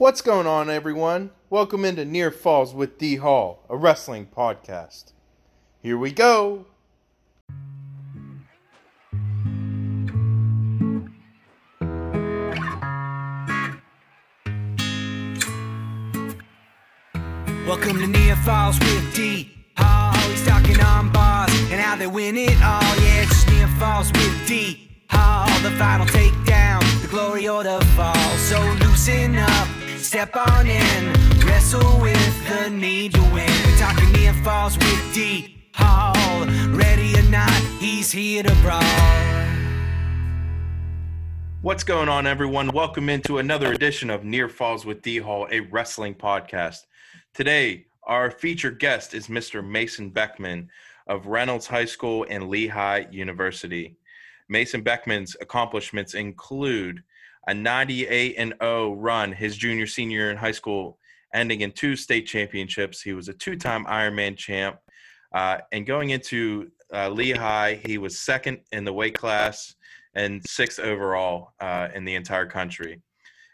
What's going on, everyone? Welcome into Near Falls with D Hall, a wrestling podcast. Here we go. Welcome to Near Falls with D. Hall. He's talking on bars and how they win it all. Yeah, it's Near Falls with D. Hall. The final takedown, the glory or the fall. So loosen up, step on in, wrestle with the need to win. We're talking Near Falls with D. Hall. Ready or not, he's here to brawl. What's going on, everyone? Welcome into another edition of Near Falls with D Hall, a wrestling podcast. Today, our featured guest is Mr. Mason Beckman of Reynolds High School and Lehigh University. Mason Beckman's accomplishments include a 98 and 0 run his junior senior in high school, ending in two state championships. He was a two time Ironman champ. Uh, and going into uh, Lehigh, he was second in the weight class and sixth overall uh, in the entire country.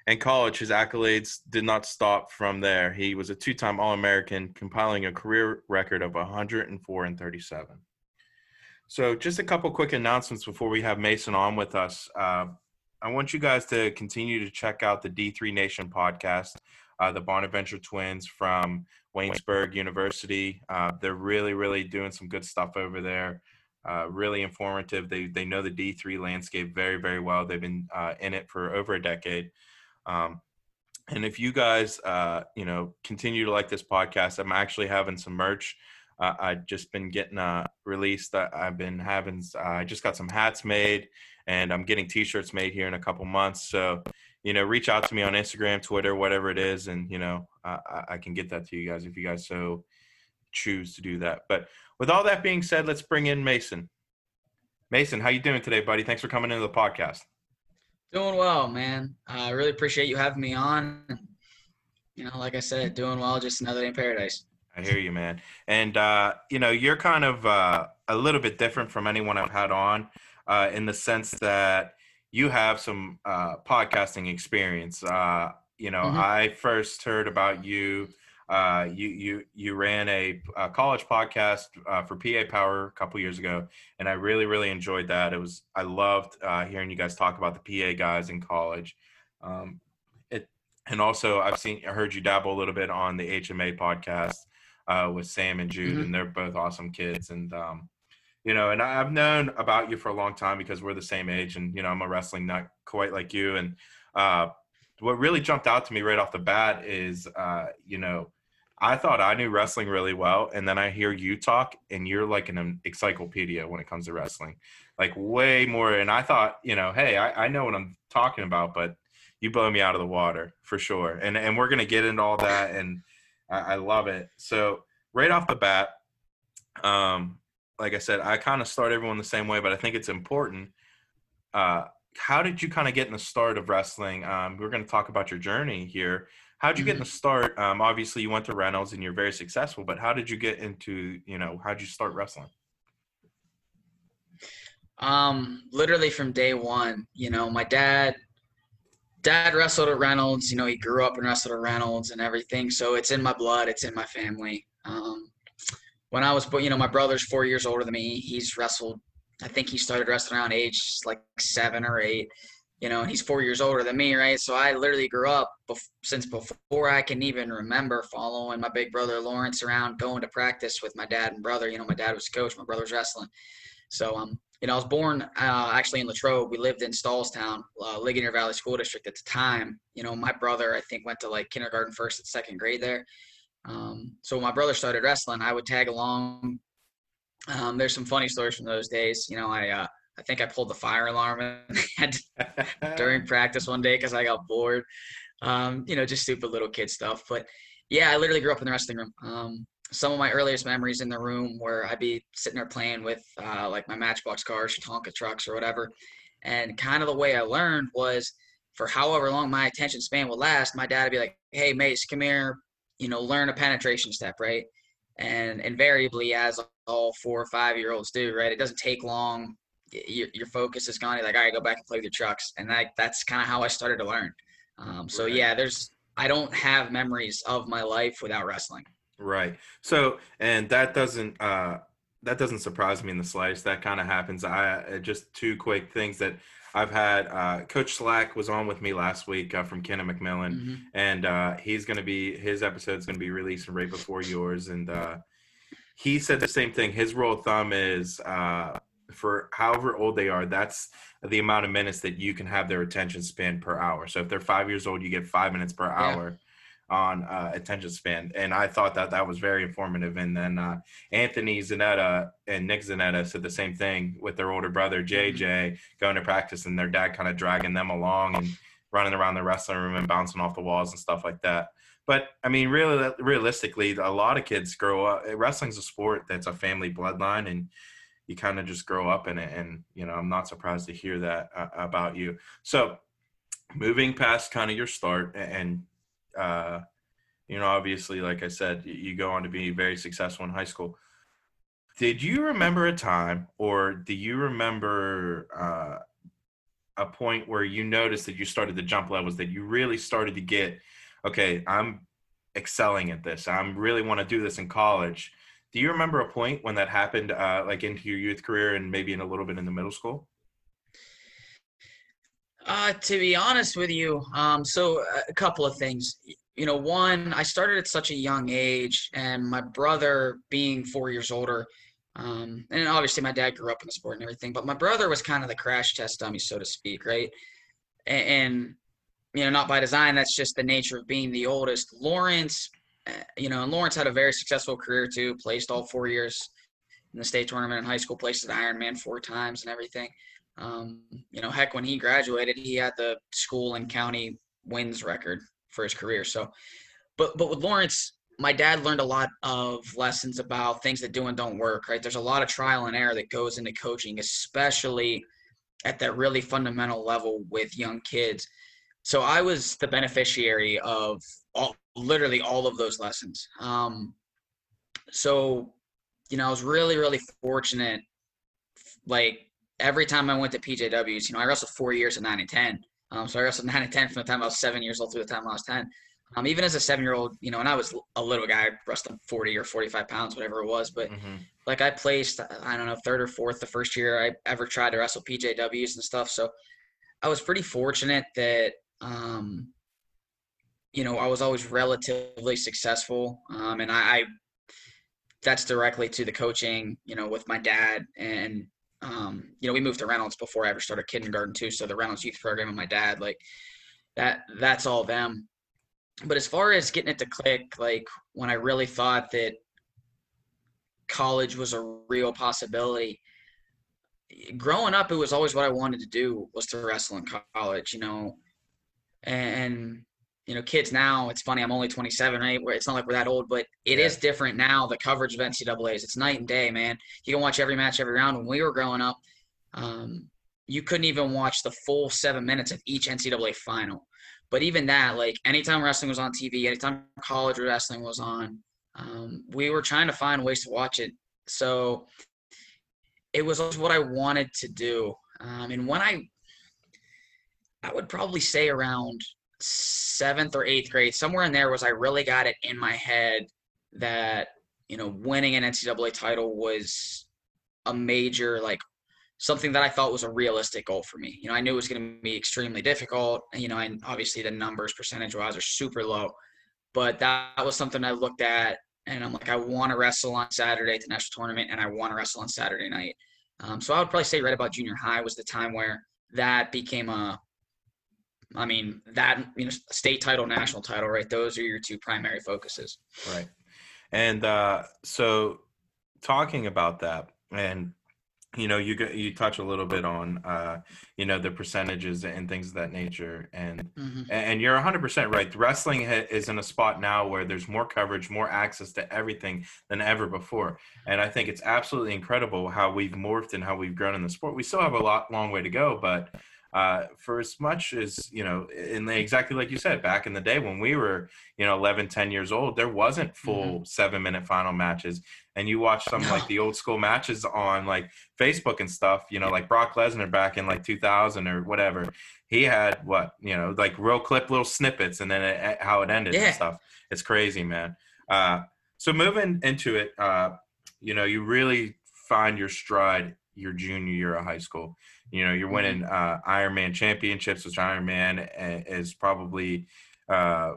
In college, his accolades did not stop from there. He was a two time All American, compiling a career record of 104 and 37. So, just a couple quick announcements before we have Mason on with us. Uh, I want you guys to continue to check out the D3 Nation podcast, uh, the Bonaventure twins from Waynesburg University. Uh, they're really, really doing some good stuff over there. Uh, really informative. They they know the D3 landscape very, very well. They've been uh, in it for over a decade. Um, and if you guys, uh, you know, continue to like this podcast, I'm actually having some merch. Uh, I've just been getting released. That I've been having. I just got some hats made, and I'm getting T-shirts made here in a couple months. So, you know, reach out to me on Instagram, Twitter, whatever it is, and you know, I, I can get that to you guys if you guys so choose to do that. But with all that being said, let's bring in Mason. Mason, how you doing today, buddy? Thanks for coming into the podcast. Doing well, man. I really appreciate you having me on. You know, like I said, doing well, just another day in paradise. I hear you, man. And uh, you know, you're kind of uh, a little bit different from anyone I've had on, uh, in the sense that you have some uh, podcasting experience. Uh, you know, Mhm. I first heard about you. Uh, you you you ran a, a college podcast uh, for PA Power a couple years ago, and I really really enjoyed that. It was I loved uh, hearing you guys talk about the PA guys in college. Um, it and also I've seen I heard you dabble a little bit on the HMA podcast uh, with Sam and Jude, Mhm. and they're both awesome kids. And um, you know, and I've known about you for a long time because we're the same age, and you know, I'm a wrestling nut quite like you. And uh, what really jumped out to me right off the bat is, uh, you know, I thought I knew wrestling really well, and then I hear you talk, and you're like an encyclopedia when it comes to wrestling, like way more. And I thought, you know, hey, I, I know what I'm talking about, but you blow me out of the water for sure. And and we're gonna get into all that, and I, I love it. So right off the bat, um, like I said, I kind of start everyone the same way, but I think it's important. Uh, how did you kind of get in the start of wrestling? Um, we're going to talk about your journey here. How did you get in the start? Um, obviously, you went to Reynolds and you're very successful, but how did you get into, you know, how did you start wrestling? Um, literally from day one, you know, my dad, dad wrestled at Reynolds. You know, he grew up and wrestled at Reynolds and everything. So it's in my blood. It's in my family. Um, when I was, you know, my brother's four years older than me. He's wrestled. I think he started wrestling around age like seven or eight. You know, and he's four years older than me, right? So I literally grew up bef- since before I can even remember following my big brother Lawrence around, going to practice with my dad and brother. You know, my dad was coach, my brother was wrestling. So um, you know, I was born uh, actually in Latrobe. We lived in Stahlstown, uh, Ligonier Valley School District at the time. You know, my brother I think went to like kindergarten, first and second grade there. Um, so when my brother started wrestling, I would tag along. Um, there's some funny stories from those days. You know, I uh, I think I pulled the fire alarm during practice one day because I got bored. Um, you know, just stupid little kid stuff. But yeah, I literally grew up in the wrestling room. Um, some of my earliest memories in the room where I'd be sitting there playing with uh, like my Matchbox cars, Tonka trucks, or whatever. And kind of the way I learned was for however long my attention span would last, my dad would be like, "Hey, Mace, come here. You know, learn a penetration step, right?" And invariably, as all four or five year olds do, right, it doesn't take long. Your, your focus is gone. You're like, all right, go back and play with your trucks, and that, that's kind of how I started to learn. Um, so Right. yeah, there's I don't have memories of my life without wrestling. Right. So, and that doesn't uh that doesn't surprise me in the slightest. That kind of happens. I uh, just two quick things that I've had. Uh, Coach Slack was on with me last week uh, from Kenna McMillan, Mm-hmm. and uh, he's going to be his episode's going to be releasing right before yours. And uh, he said the same thing. His rule of thumb is uh, for however old they are, that's the amount of minutes that you can have their attention span per hour. So if they're five years old, you get five minutes per Yeah. hour on uh, attention span. And I thought that that was very informative. And then uh, Anthony Zanetta and Nick Zanetta said the same thing with their older brother JJ going to practice and their dad kind of dragging them along and running around the wrestling room and bouncing off the walls and stuff like that. But I mean, really, realistically, a lot of kids grow up. Wrestling's a sport that's a family bloodline, and you kind of just grow up in it. And you know, I'm not surprised to hear that uh, about you. So, moving past kind of your start, and uh, you know, obviously, like I said, you go on to be very successful in high school. Did you remember a time, or do you remember uh, a point where you noticed that you started to jump levels, that you really started to get, okay, I'm excelling at this. I am really want to do this in college. Do you remember a point when that happened, uh, like into your youth career and maybe in a little bit in the middle school? Uh, to be honest with you, um, so a couple of things. You know, one, I started at such a young age, and my brother being four years older, um, and obviously my dad grew up in the sport and everything, but my brother was kind of the crash test dummy, so to speak, right? And, and you know, not by design. That's just the nature of being the oldest. Lawrence, uh, you know, and Lawrence had a very successful career too. Placed all four years in the state tournament in high school. Placed at Ironman four times and everything. Um, you know, heck, when he graduated, he had the school and county wins record for his career. So, but but with Lawrence, my dad learned a lot of lessons about things that do and don't work. Right, there's a lot of trial and error that goes into coaching, especially at that really fundamental level with young kids. So I was the beneficiary of all, literally all of those lessons. Um, so, you know, I was really, really fortunate. Like every time I went to PJWs, you know, I wrestled four years at nine and ten. Um, so I wrestled nine and ten from the time I was seven years old to the time I was ten. Um, even as a seven-year-old, you know, and I was a little guy, I wrestled forty or forty-five pounds, whatever it was. But Mm-hmm. like I placed, I don't know, third or fourth the first year I ever tried to wrestle PJWs and stuff. So I was pretty fortunate that, um, you know, I was always relatively successful. Um, and I, I, that's directly to the coaching, you know, with my dad and, um, you know, we moved to Reynolds before I ever started kindergarten too. So the Reynolds youth program and my dad, like that, that's all them. But as far as getting it to click, like when I really thought that college was a real possibility. Growing up, it was always what I wanted to do was to wrestle in college, you know. And you know, kids now, it's funny. I'm only 27, right? Where it's not like we're that old, but it is Yeah. different now. The coverage of NCAA's, it's night and day, man. You can watch every match, every round. When we were growing up, um, you couldn't even watch the full seven minutes of each NCAA final. But even that, like anytime wrestling was on TV, anytime college wrestling was on, um, we were trying to find ways to watch it. So it was what I wanted to do. Um, and when I, I would probably say around seventh or eighth grade, somewhere in there was I really got it in my head that, you know, winning an NCAA title was a major, like something that I thought was a realistic goal for me. You know, I knew it was going to be extremely difficult. You know, and obviously the numbers percentage wise are super low, but that, was something I looked at and I'm like, I want to wrestle on Saturday at the national tournament, and I want to wrestle on Saturday night. Um, so I would probably say right about junior high was the time where that became a, I mean, that you know, state title, national title, right? Those are your two primary focuses. Right. And uh, so, talking about that, and you know, you you touch a little bit on, uh, you know, the percentages and things of that nature, and Mm-hmm. and you're 100% right. Wrestling is in a spot now where there's more coverage, more access to everything than ever before, and I think it's absolutely incredible how we've morphed and how we've grown in the sport. We still have a lot long way to go, but uh, for as much as you know and exactly like you said back in the day when we were you know 11 10 years old there wasn't full mm-hmm. seven minute final matches. And you watch some like the old school matches on like facebook and stuff you know like brock lesnar back in like 2000 or whatever. He had what you know like real clip little snippets and then it, how it ended yeah. and stuff. It's crazy man. Uh, so moving into it uh, you know you really find your stride your junior year of high school you know, you're winning mm-hmm. uh, Ironman championships, which Ironman eh, is probably uh,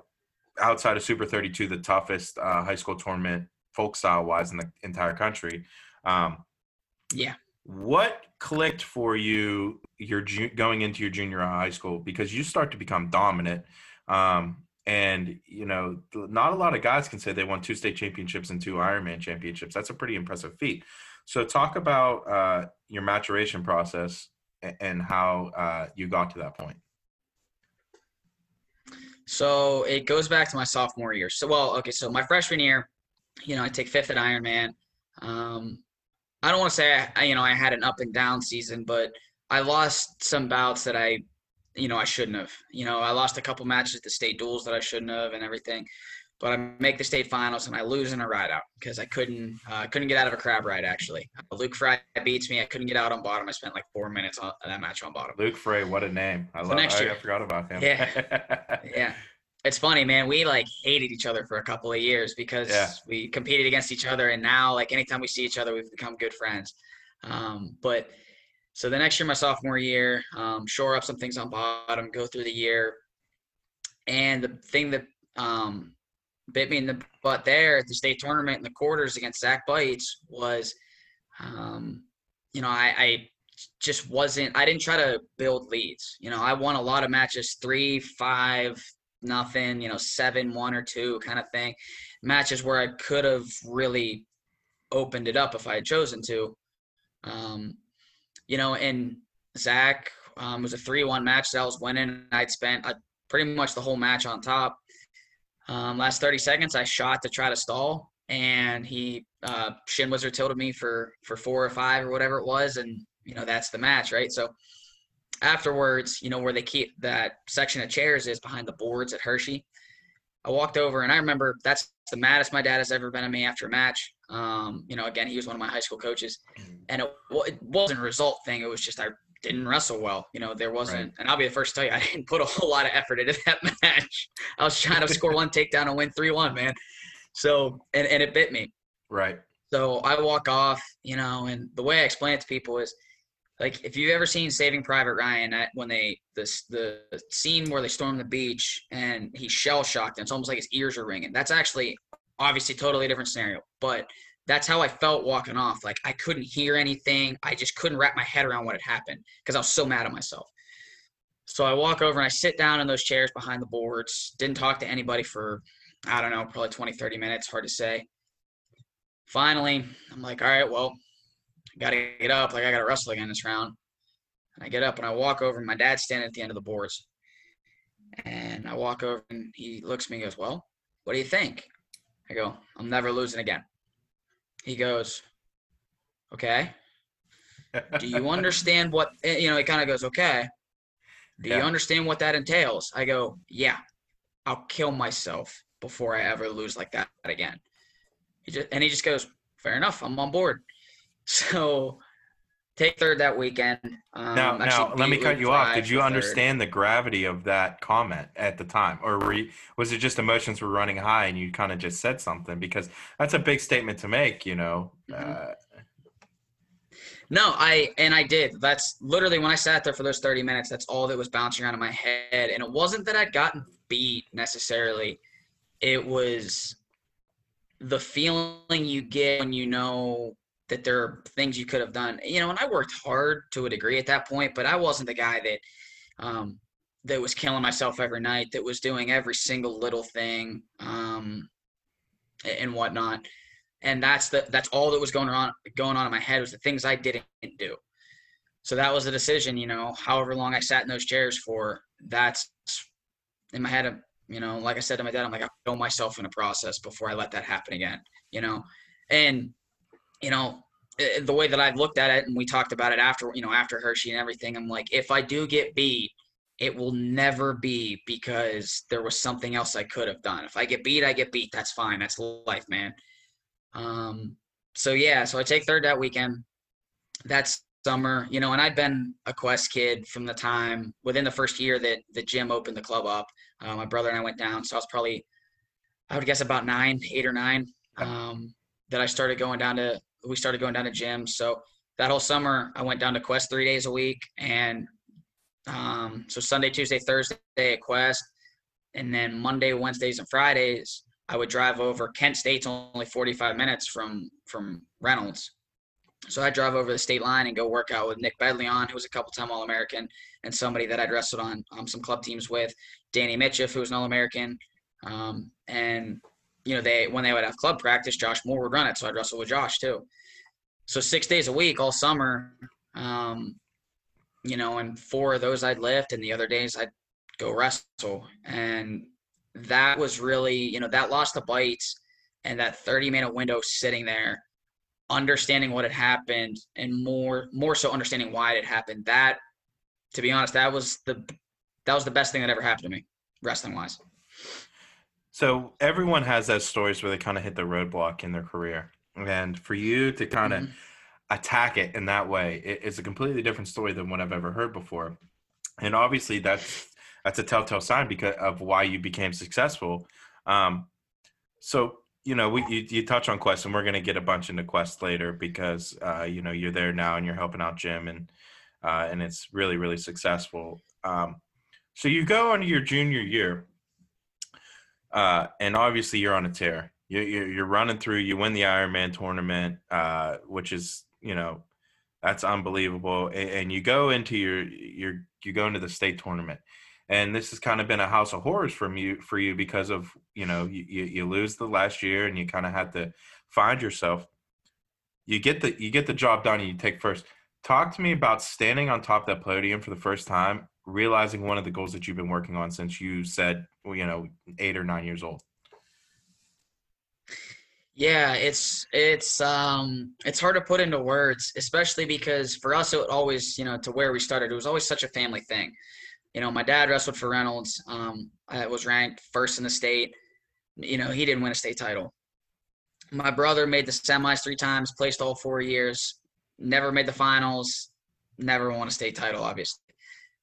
outside of Super 32 the toughest uh, high school tournament folk style wise in the entire country. Um, yeah. What clicked for you? You're ju- going into your junior high school because you start to become dominant. Um, and you know, not a lot of guys can say they won two state championships and two Ironman championships. That's a pretty impressive feat. So, talk about uh, your maturation process and how uh, you got to that point? So it goes back to my sophomore year. So well, okay, so my freshman year, you know, I take fifth at Ironman. Um, I don't want to say I, you know I had an up and down season, but I lost some bouts that I, you know, I shouldn't have. You know, I lost a couple matches at the state duels that I shouldn't have, and everything but I make the state finals and I lose in a ride out because I couldn't uh, couldn't get out of a crab ride actually. Uh, Luke Frey beats me. I couldn't get out on bottom. I spent like four minutes on that match on bottom. Luke Frey, what a name! I so love. Next year, I, I forgot about him. Yeah, yeah. It's funny, man. We like hated each other for a couple of years because yeah. we competed against each other, and now like anytime we see each other, we've become good friends. Um, but so the next year, my sophomore year, um, shore up some things on bottom, go through the year, and the thing that um, bit me in the butt there at the state tournament in the quarters against Zach Beitz was, um, you know, I, I just wasn't. I didn't try to build leads. You know, I won a lot of matches three, five, nothing. You know, seven, one or two kind of thing. Matches where I could have really opened it up if I had chosen to. Um, you know, and Zach um, was a three-one match that I was winning. I'd spent a, pretty much the whole match on top. Um, last 30 seconds, I shot to try to stall, and he uh, shin wizard tilted me for for four or five or whatever it was, and you know that's the match, right? So afterwards, you know where they keep that section of chairs is behind the boards at Hershey. I walked over, and I remember that's the maddest my dad has ever been at me after a match. Um, you know, again, he was one of my high school coaches, mm-hmm. and it, it wasn't a result thing. It was just I didn't wrestle well. You know, there wasn't, right. and I'll be the first to tell you, I didn't put a whole lot of effort into that match. I was trying to score one takedown and win 3 1, man. So, and, and it bit me. Right. So I walk off, you know, and the way I explain it to people is like, if you've ever seen Saving Private Ryan, at, when they, this, the scene where they storm the beach and he's shell shocked and it's almost like his ears are ringing. That's actually obviously totally different scenario. But that's how I felt walking off. Like I couldn't hear anything. I just couldn't wrap my head around what had happened because I was so mad at myself. So I walk over and I sit down in those chairs behind the boards. Didn't talk to anybody for, I don't know, probably 20, 30 minutes. Hard to say. Finally, I'm like, all right, well, I got to get up. Like I got to wrestle again this round. And I get up and I walk over. And my dad's standing at the end of the boards. And I walk over and he looks at me and goes, well, what do you think? I go, I'm never losing again. He goes, okay. Do you understand what, eh, you know, he kind of goes, okay. Do yeah. you understand what that entails? I go, yeah, I'll kill myself before I ever lose like that again. He just, and he just goes, fair enough. I'm on board. So take third that weekend. Um, now, now let me cut you off. Did you understand third. the gravity of that comment at the time, or were you, was it just emotions were running high and you kind of just said something? Because that's a big statement to make, you know. Mm-hmm. Uh, no, I and I did. That's literally when I sat there for those 30 minutes, that's all that was bouncing around in my head. And it wasn't that I'd gotten beat necessarily. It was the feeling you get when you know that there are things you could have done. You know, and I worked hard to a degree at that point, but I wasn't the guy that um, that was killing myself every night, that was doing every single little thing um, and whatnot. And that's the that's all that was going on going on in my head was the things I didn't do. So that was a decision, you know, however long I sat in those chairs for, that's in my head, you know, like I said to my dad, I'm like, I'll kill myself in a process before I let that happen again, you know? And you know, eh, the way that I've looked at it, and we talked about it after, you know, after Hershey and everything, I'm like, if I do get beat, it will never be because there was something else I could have done. If I get beat, I get beat. That's fine. That's life, man. Um, so yeah, so I take third that weekend. That's summer, you know, and I'd been a Quest kid from the time within the first year that the gym opened the club up. Uh, my brother and I went down, so I was probably, I would guess about nine, eight or nine, um, that I started going down to. We started going down to gyms. So that whole summer, I went down to Quest three days a week, and um, so Sunday, Tuesday, Thursday at Quest, and then Monday, Wednesdays, and Fridays, I would drive over. Kent State's only 45 minutes from from Reynolds, so I'd drive over the state line and go work out with Nick Bedelyon, who was a couple-time All-American, and somebody that I'd wrestled on um, some club teams with, Danny Mitchell, who was an All-American, um, and you know they when they would have club practice, Josh Moore would run it, so I'd wrestle with Josh too. So six days a week, all summer, um, you know, and four of those I'd lift, and the other days I'd go wrestle, and that was really, you know, that lost the bites, and that 30-minute window sitting there understanding what had happened and more more so understanding why it had happened. That to be honest that was the that was the best thing that ever happened to me wrestling wise so everyone has those stories where they kind of hit the roadblock in their career and for you to kind of mm-hmm. attack it in that way it's a completely different story than what i've ever heard before and obviously that's that's a telltale sign because of why you became successful um, so you know, we you, you, touch on Quest, and we're gonna get a bunch into Quest later because uh, you know you're there now and you're helping out Jim, and uh, and it's really really successful. Um, so you go into your junior year, uh, and obviously you're on a tear. You, you, are running through. You win the Ironman tournament, uh, which is you know that's unbelievable. And, and you go into your your you go into the state tournament and this has kind of been a house of horrors from you for you because of you know you, you lose the last year and you kind of had to find yourself you get the you get the job done and you take first talk to me about standing on top of that podium for the first time realizing one of the goals that you've been working on since you said you know eight or nine years old yeah it's it's um it's hard to put into words especially because for us it always you know to where we started it was always such a family thing you know, my dad wrestled for Reynolds. Um, I was ranked first in the state. You know, he didn't win a state title. My brother made the semis three times, placed all four years, never made the finals, never won a state title, obviously.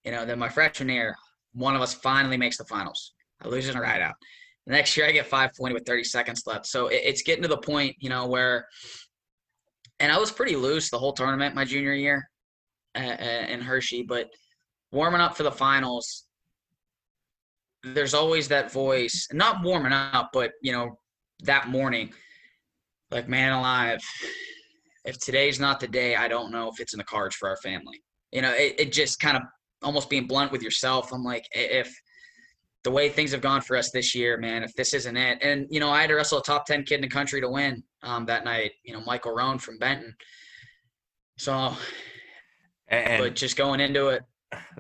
You know, then my freshman year, one of us finally makes the finals. I lose in a ride out. The next year, I get 520 with 30 seconds left. So it, it's getting to the point, you know, where, and I was pretty loose the whole tournament my junior year uh, uh in Hershey, but – warming up for the finals, there's always that voice, not warming up, but you know, that morning, like, man alive, if today's not the day, I don't know if it's in the cards for our family. You know, it, it just kind of almost being blunt with yourself. I'm like, if the way things have gone for us this year, man, if this isn't it, and you know, I had to wrestle a top ten kid in the country to win um, that night. You know, Michael Roan from Benton. So, and, but just going into it,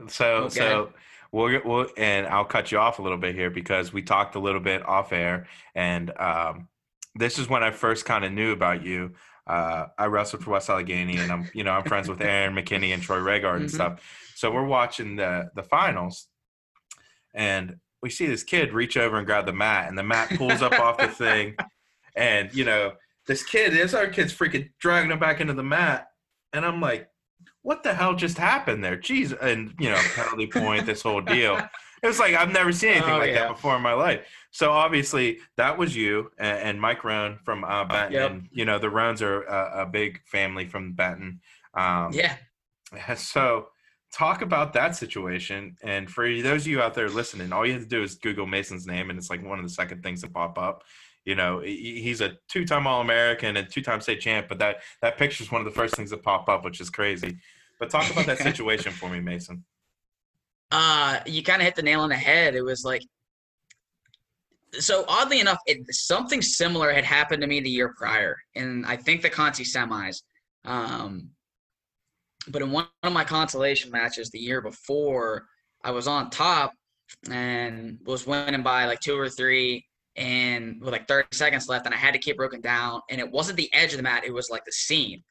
so okay. so we'll, we'll and I'll cut you off a little bit here because we talked a little bit off air, and um, this is when I first kind of knew about you. Uh, I wrestled for West Allegheny, and I'm you know I'm friends with Aaron McKinney and Troy Regard and mm-hmm. stuff. So we're watching the the finals, and we see this kid reach over and grab the mat, and the mat pulls up off the thing, and you know this kid, this our kid's freaking dragging him back into the mat, and I'm like, what the hell just happened there? Jeez, and you know, penalty point, this whole deal. It was like I've never seen anything oh, like yeah. that before in my life. So obviously that was you and, and Mike Roan from uh, Benton. Yep. And, you know, the Roans are a, a big family from Benton. Um, yeah. So talk about that situation. And for those of you out there listening, all you have to do is Google Mason's name, and it's like one of the second things that pop up. You know, he's a two-time All-American and two-time state champ, but that that picture is one of the first things that pop up, which is crazy. But talk about that situation for me, Mason. Uh, you kind of hit the nail on the head. It was like, so oddly enough, it, something similar had happened to me the year prior, and I think the Conti semis. Um, but in one of my consolation matches the year before, I was on top and was winning by like two or three, and with like 30 seconds left, and I had to keep broken down, and it wasn't the edge of the mat; it was like the seam.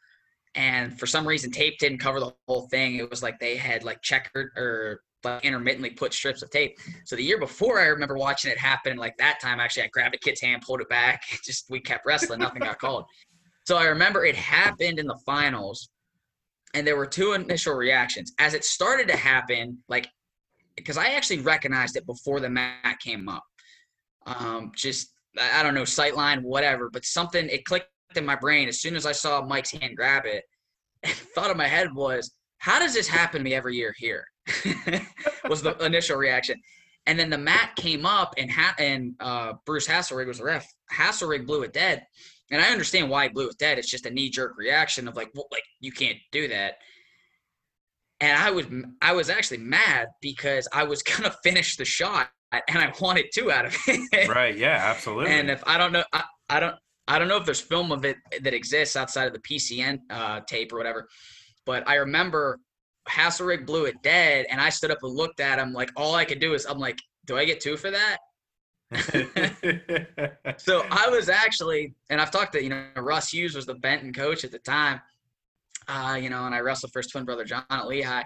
and for some reason tape didn't cover the whole thing. It was like they had like checkered or like intermittently put strips of tape. So the year before, I remember watching it happen. Like that time, actually, I grabbed a kid's hand, pulled it back. Just we kept wrestling, nothing got called. So I remember it happened in the finals, and there were two initial reactions as it started to happen. Like because I actually recognized it before the mat came up. Um, just I don't know, sightline, whatever, but something it clicked in my brain as soon as I saw Mike's hand grab it. Thought in my head was, how does this happen to me every year here? was the initial reaction. And then the mat came up and ha- and uh, Bruce Hasselrig was the ref. Hasselrig blew it dead. And I understand why he blew it dead. It's just a knee jerk reaction of like, well, like you can't do that. And I was I was actually mad because I was gonna finish the shot and I wanted two out of it. Right. Yeah. Absolutely. And if I don't know, I, I don't I don't know if there's film of it that exists outside of the PCN uh, tape or whatever, but I remember Hasselrig blew it dead, and I stood up and looked at him like all I could do is I'm like, do I get two for that? so I was actually, and I've talked to you know Russ Hughes was the Benton coach at the time, uh, you know, and I wrestled first twin brother John at Lehigh.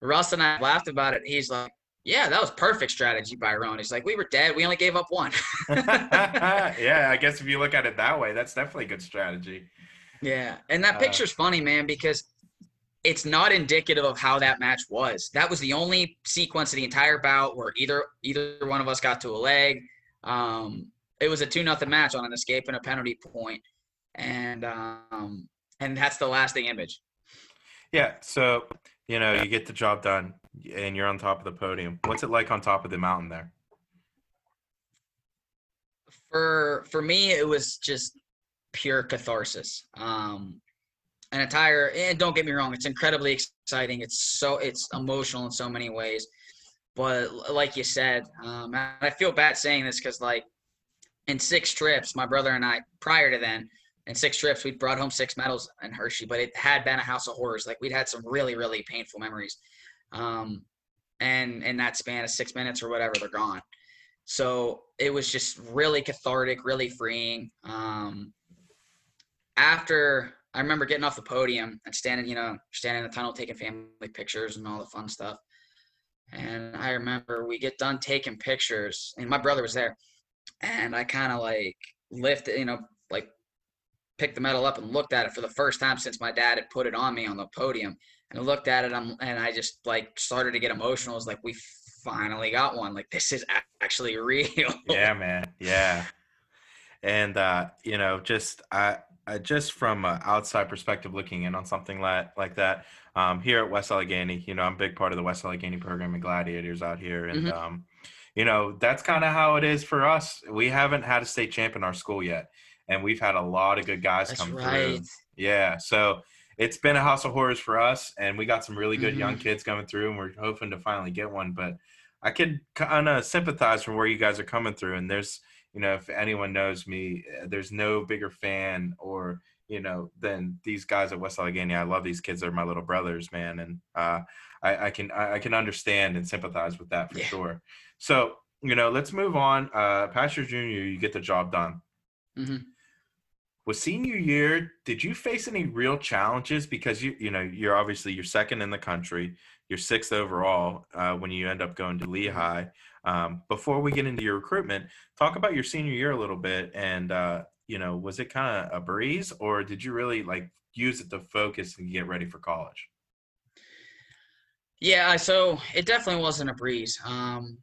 Russ and I laughed about it. He's like, yeah, that was perfect strategy by Ron. He's like, we were dead. We only gave up one. yeah, I guess if you look at it that way, that's definitely a good strategy. Yeah, and that uh, picture's funny, man, because it's not indicative of how that match was. That was the only sequence of the entire bout where either either one of us got to a leg. Um, it was a two nothing match on an escape and a penalty point, and um, and that's the lasting image. Yeah. So you know, you get the job done and you're on top of the podium. What's it like on top of the mountain there? For for me, it was just pure catharsis. Um, an entire and don't get me wrong, it's incredibly exciting. It's so it's emotional in so many ways. But like you said, um, I feel bad saying this because like in six trips, my brother and I prior to then in six trips, we brought home six medals in Hershey, but it had been a house of horrors. Like we'd had some really, really painful memories. Um, and in that span of six minutes or whatever, they're gone. So it was just really cathartic, really freeing. Um, after I remember getting off the podium and standing, you know, standing in the tunnel taking family pictures and all the fun stuff. And I remember we get done taking pictures, and my brother was there, and I kind of like lifted, you know, like picked the medal up and looked at it for the first time since my dad had put it on me on the podium. And I looked at it I'm, and I just like started to get emotional. It was like, we finally got one. Like this is actually real. yeah, man. Yeah. And, uh, you know, just, I, I just from an outside perspective looking in on something like, like that, um, here at West Allegheny, you know, I'm a big part of the West Allegheny program and gladiators out here. And, mm-hmm. um, you know, that's kind of how it is for us. We haven't had a state champ in our school yet and we've had a lot of good guys That's come right. through. Yeah, so it's been a house of horrors for us, and we got some really good mm-hmm. young kids coming through, and we're hoping to finally get one. But I could kind of sympathize from where you guys are coming through, and there's, you know, if anyone knows me, eh, there's no bigger fan or you know than these guys at West Allegheny. I love these kids; they're my little brothers, man, and uh, I, I, can I, can understand and sympathize with that for yeah. sure. So you know, let's move on. Uh, Pastor Junior, you get the job done. Mm-hmm was senior year did you face any real challenges because you you know you're obviously you're second in the country you're sixth overall uh, when you end up going to lehigh um, before we get into your recruitment talk about your senior year a little bit and uh, you know was it kind of a breeze or did you really like use it to focus and get ready for college yeah so it definitely wasn't a breeze um,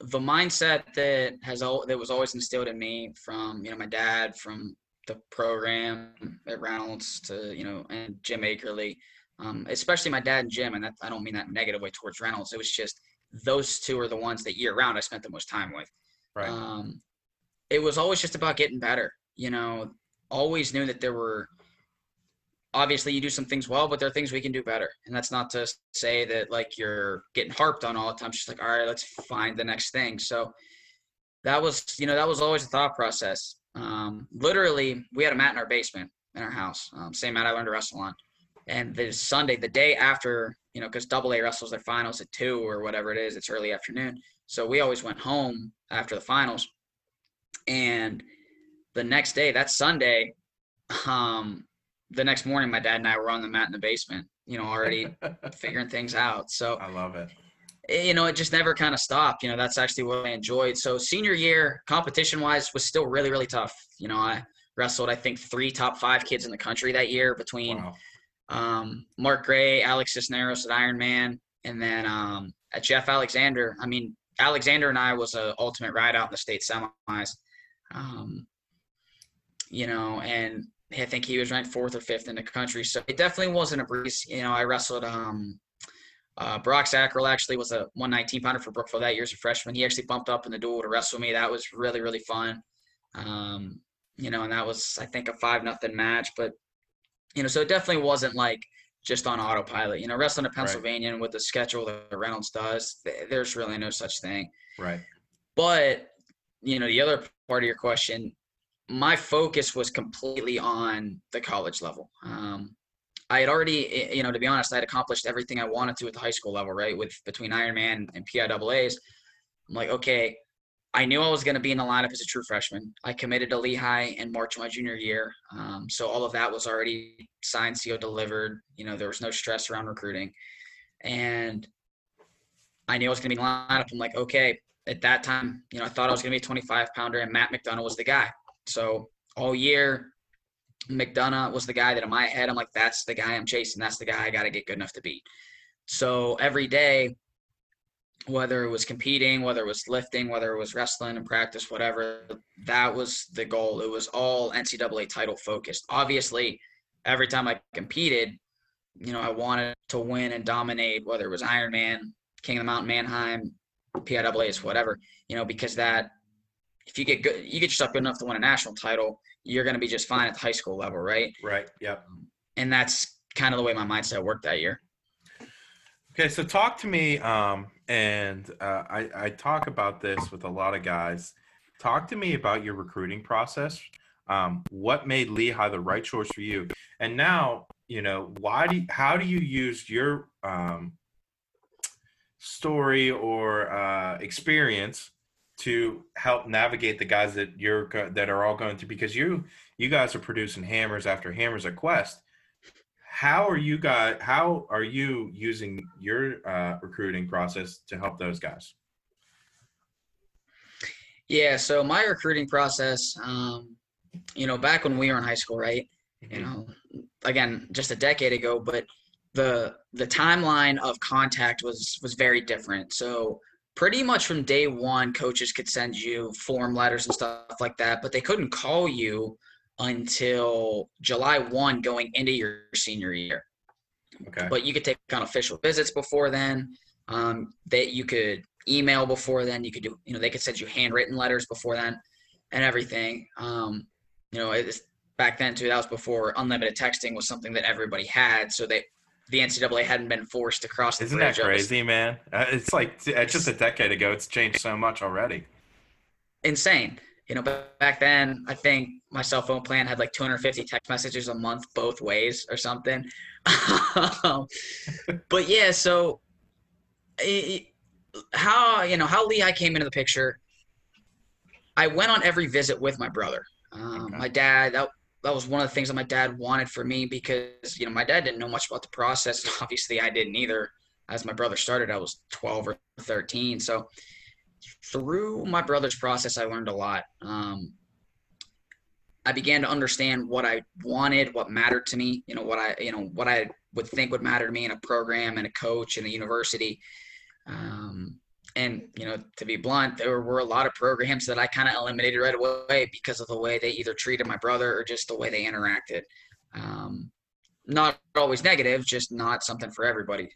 the mindset that has that was always instilled in me from you know my dad from the program at Reynolds to you know and Jim Akerley, um, especially my dad and Jim, and that, I don't mean that negative way towards Reynolds. It was just those two are the ones that year round I spent the most time with. Right. Um, it was always just about getting better. You know, always knew that there were obviously you do some things well, but there are things we can do better. And that's not to say that like you're getting harped on all the time. It's just like, all right, let's find the next thing. So that was, you know, that was always a thought process. Um, literally, we had a mat in our basement in our house, um, same mat I learned to wrestle on. And the Sunday, the day after, you know, because Double A wrestles their finals at two or whatever it is, it's early afternoon. So we always went home after the finals. And the next day, that Sunday, um, the next morning, my dad and I were on the mat in the basement, you know, already figuring things out. So I love it. eh, you know, it just never kind of stopped. You know, that's actually what I enjoyed. So senior year, competition wise, was still really, really tough. You know, I wrestled, I think, three top five kids in the country that year between Wow. Um, Mark Grey, Alex Cisneros at Ironman, and then um, Jeff Alexander. I mean, Alexander and I was a ultimate ride out in the state semis. Um, you know, and I think he was ranked fourth or fifth in the country. So it definitely wasn't a breeze. You know, I wrestled um, uh, Brock Zacherl actually was a 119 pounder for Brookville that year as a freshman. He actually bumped up in the duel to wrestle me. That was really, really fun. Um, you know, and that was I think a five nothing match. But you know, so it definitely wasn't like just on autopilot. You know, wrestling in Pennsylvania and with the schedule that Reynolds does, th- there's really no such thing. Right. But you know, the other part of your question, my focus was completely on the college level. Um, I had already, you know, to be honest, I had accomplished everything I wanted to at the high school level, right? With between Ironman and PIAA's, I'm like, okay, I knew I was going to be in the lineup as a true freshman. I committed to Lehigh in March of my junior year, um, so all of that was already signed, sealed, delivered. You know, there was no stress around recruiting, and I knew I was going to be in the lineup. I'm like, okay, at that time, you know, I thought I was going to be a 25 pounder, and Matt McDonough was the guy. So all year, McDonough was the guy that in my head, I'm like, that's the guy I'm chasing. That's the guy I got to get good enough to beat. So every day, whether it was competing, whether it was lifting, whether it was wrestling and practice, whatever, that was the goal. It was all NCAA title focused. Obviously, every time I competed, you know, I wanted to win and dominate, whether it was Ironman, King of the Mountain, Manheim, PIAA's, whatever, you know, because that if you get good, you get yourself good enough to win a national title, you're going to be just fine at the high school level, right? Right. Yep. And that's kind of the way my mindset worked that year. Okay, so talk to me, um, and uh, I, I talk about this with a lot of guys. Talk to me about your recruiting process. Um, what made Lehigh the right choice for you? And now, you know, why do you, how do you use your um, story or uh, experience to help navigate the guys that you're that are all going through? Because you you guys are producing hammers after hammers at Quest how are you guys how are you using your uh, recruiting process to help those guys Yeah. So my recruiting process, um, you know, back when we were in high school, right? You know, again, just a decade ago, but the the timeline of contact was was very different. So pretty much from day one, coaches could send you form letters and stuff like that, but they couldn't call you until July one, going into your senior year. okay but you could take on official visits before then. Um, that you could email before then. You could do, you know, they could send you handwritten letters before then, and everything. Um, you know, it's back then too. That was before unlimited texting was something that everybody had. So they, the NCAA hadn't been forced to cross the isn't that bridge of this- crazy man Uh, it's like it's just a decade ago it's changed so much already insane. You know, back then, I think my cell phone plan had like 250 text messages a month both ways or something. Um, but yeah, so it, how you know how Lehigh came into the picture. I went on every visit with my brother. Um, Okay. My dad that that was one of the things that my dad wanted for me because you know my dad didn't know much about the process. Obviously, I didn't either. As my brother started, I was 12 or 13. So through my brother's process, I learned a lot. Um, I began to understand what I wanted, what mattered to me. You know what I, you know what I would think would matter to me in a program and a coach and a university. Um, and you know, to be blunt, there were a lot of programs that I kind of eliminated right away because of the way they either treated my brother or just the way they interacted. Um, not always negative, just not something for everybody.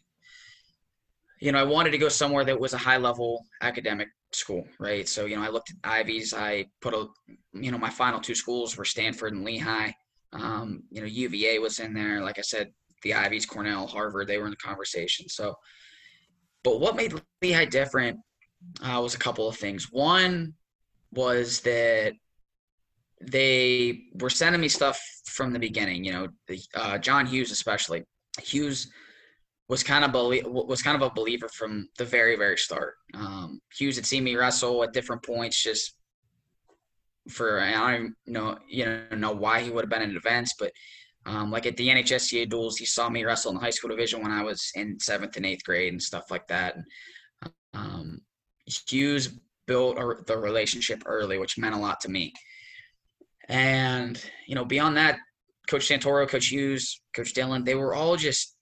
You know, I wanted to go somewhere that was a high level academic school, right? So, you know, I looked at Ivies. I put a, you know, my final two schools were Stanford and Lehigh. Um, you know, UVA was in there. Like I said, the Ivies, Cornell, Harvard, they were in the conversation. So, but what made Lehigh different uh, was a couple of things. One was that they were sending me stuff from the beginning. You know, the, uh, John Hughes especially. Hughes was kind of belie- was kind of a believer from the very very start. Um, Hughes had seen me wrestle at different points, just for I don't know you know know why he would have been in events, but Um, like at the NHSCA duels, he saw me wrestle in the high school division when I was in seventh and eighth grade and stuff like that. Um, Hughes built a, the relationship early, which meant a lot to me. And you know, beyond that, Coach Santoro, Coach Hughes, Coach Dillon, they were all just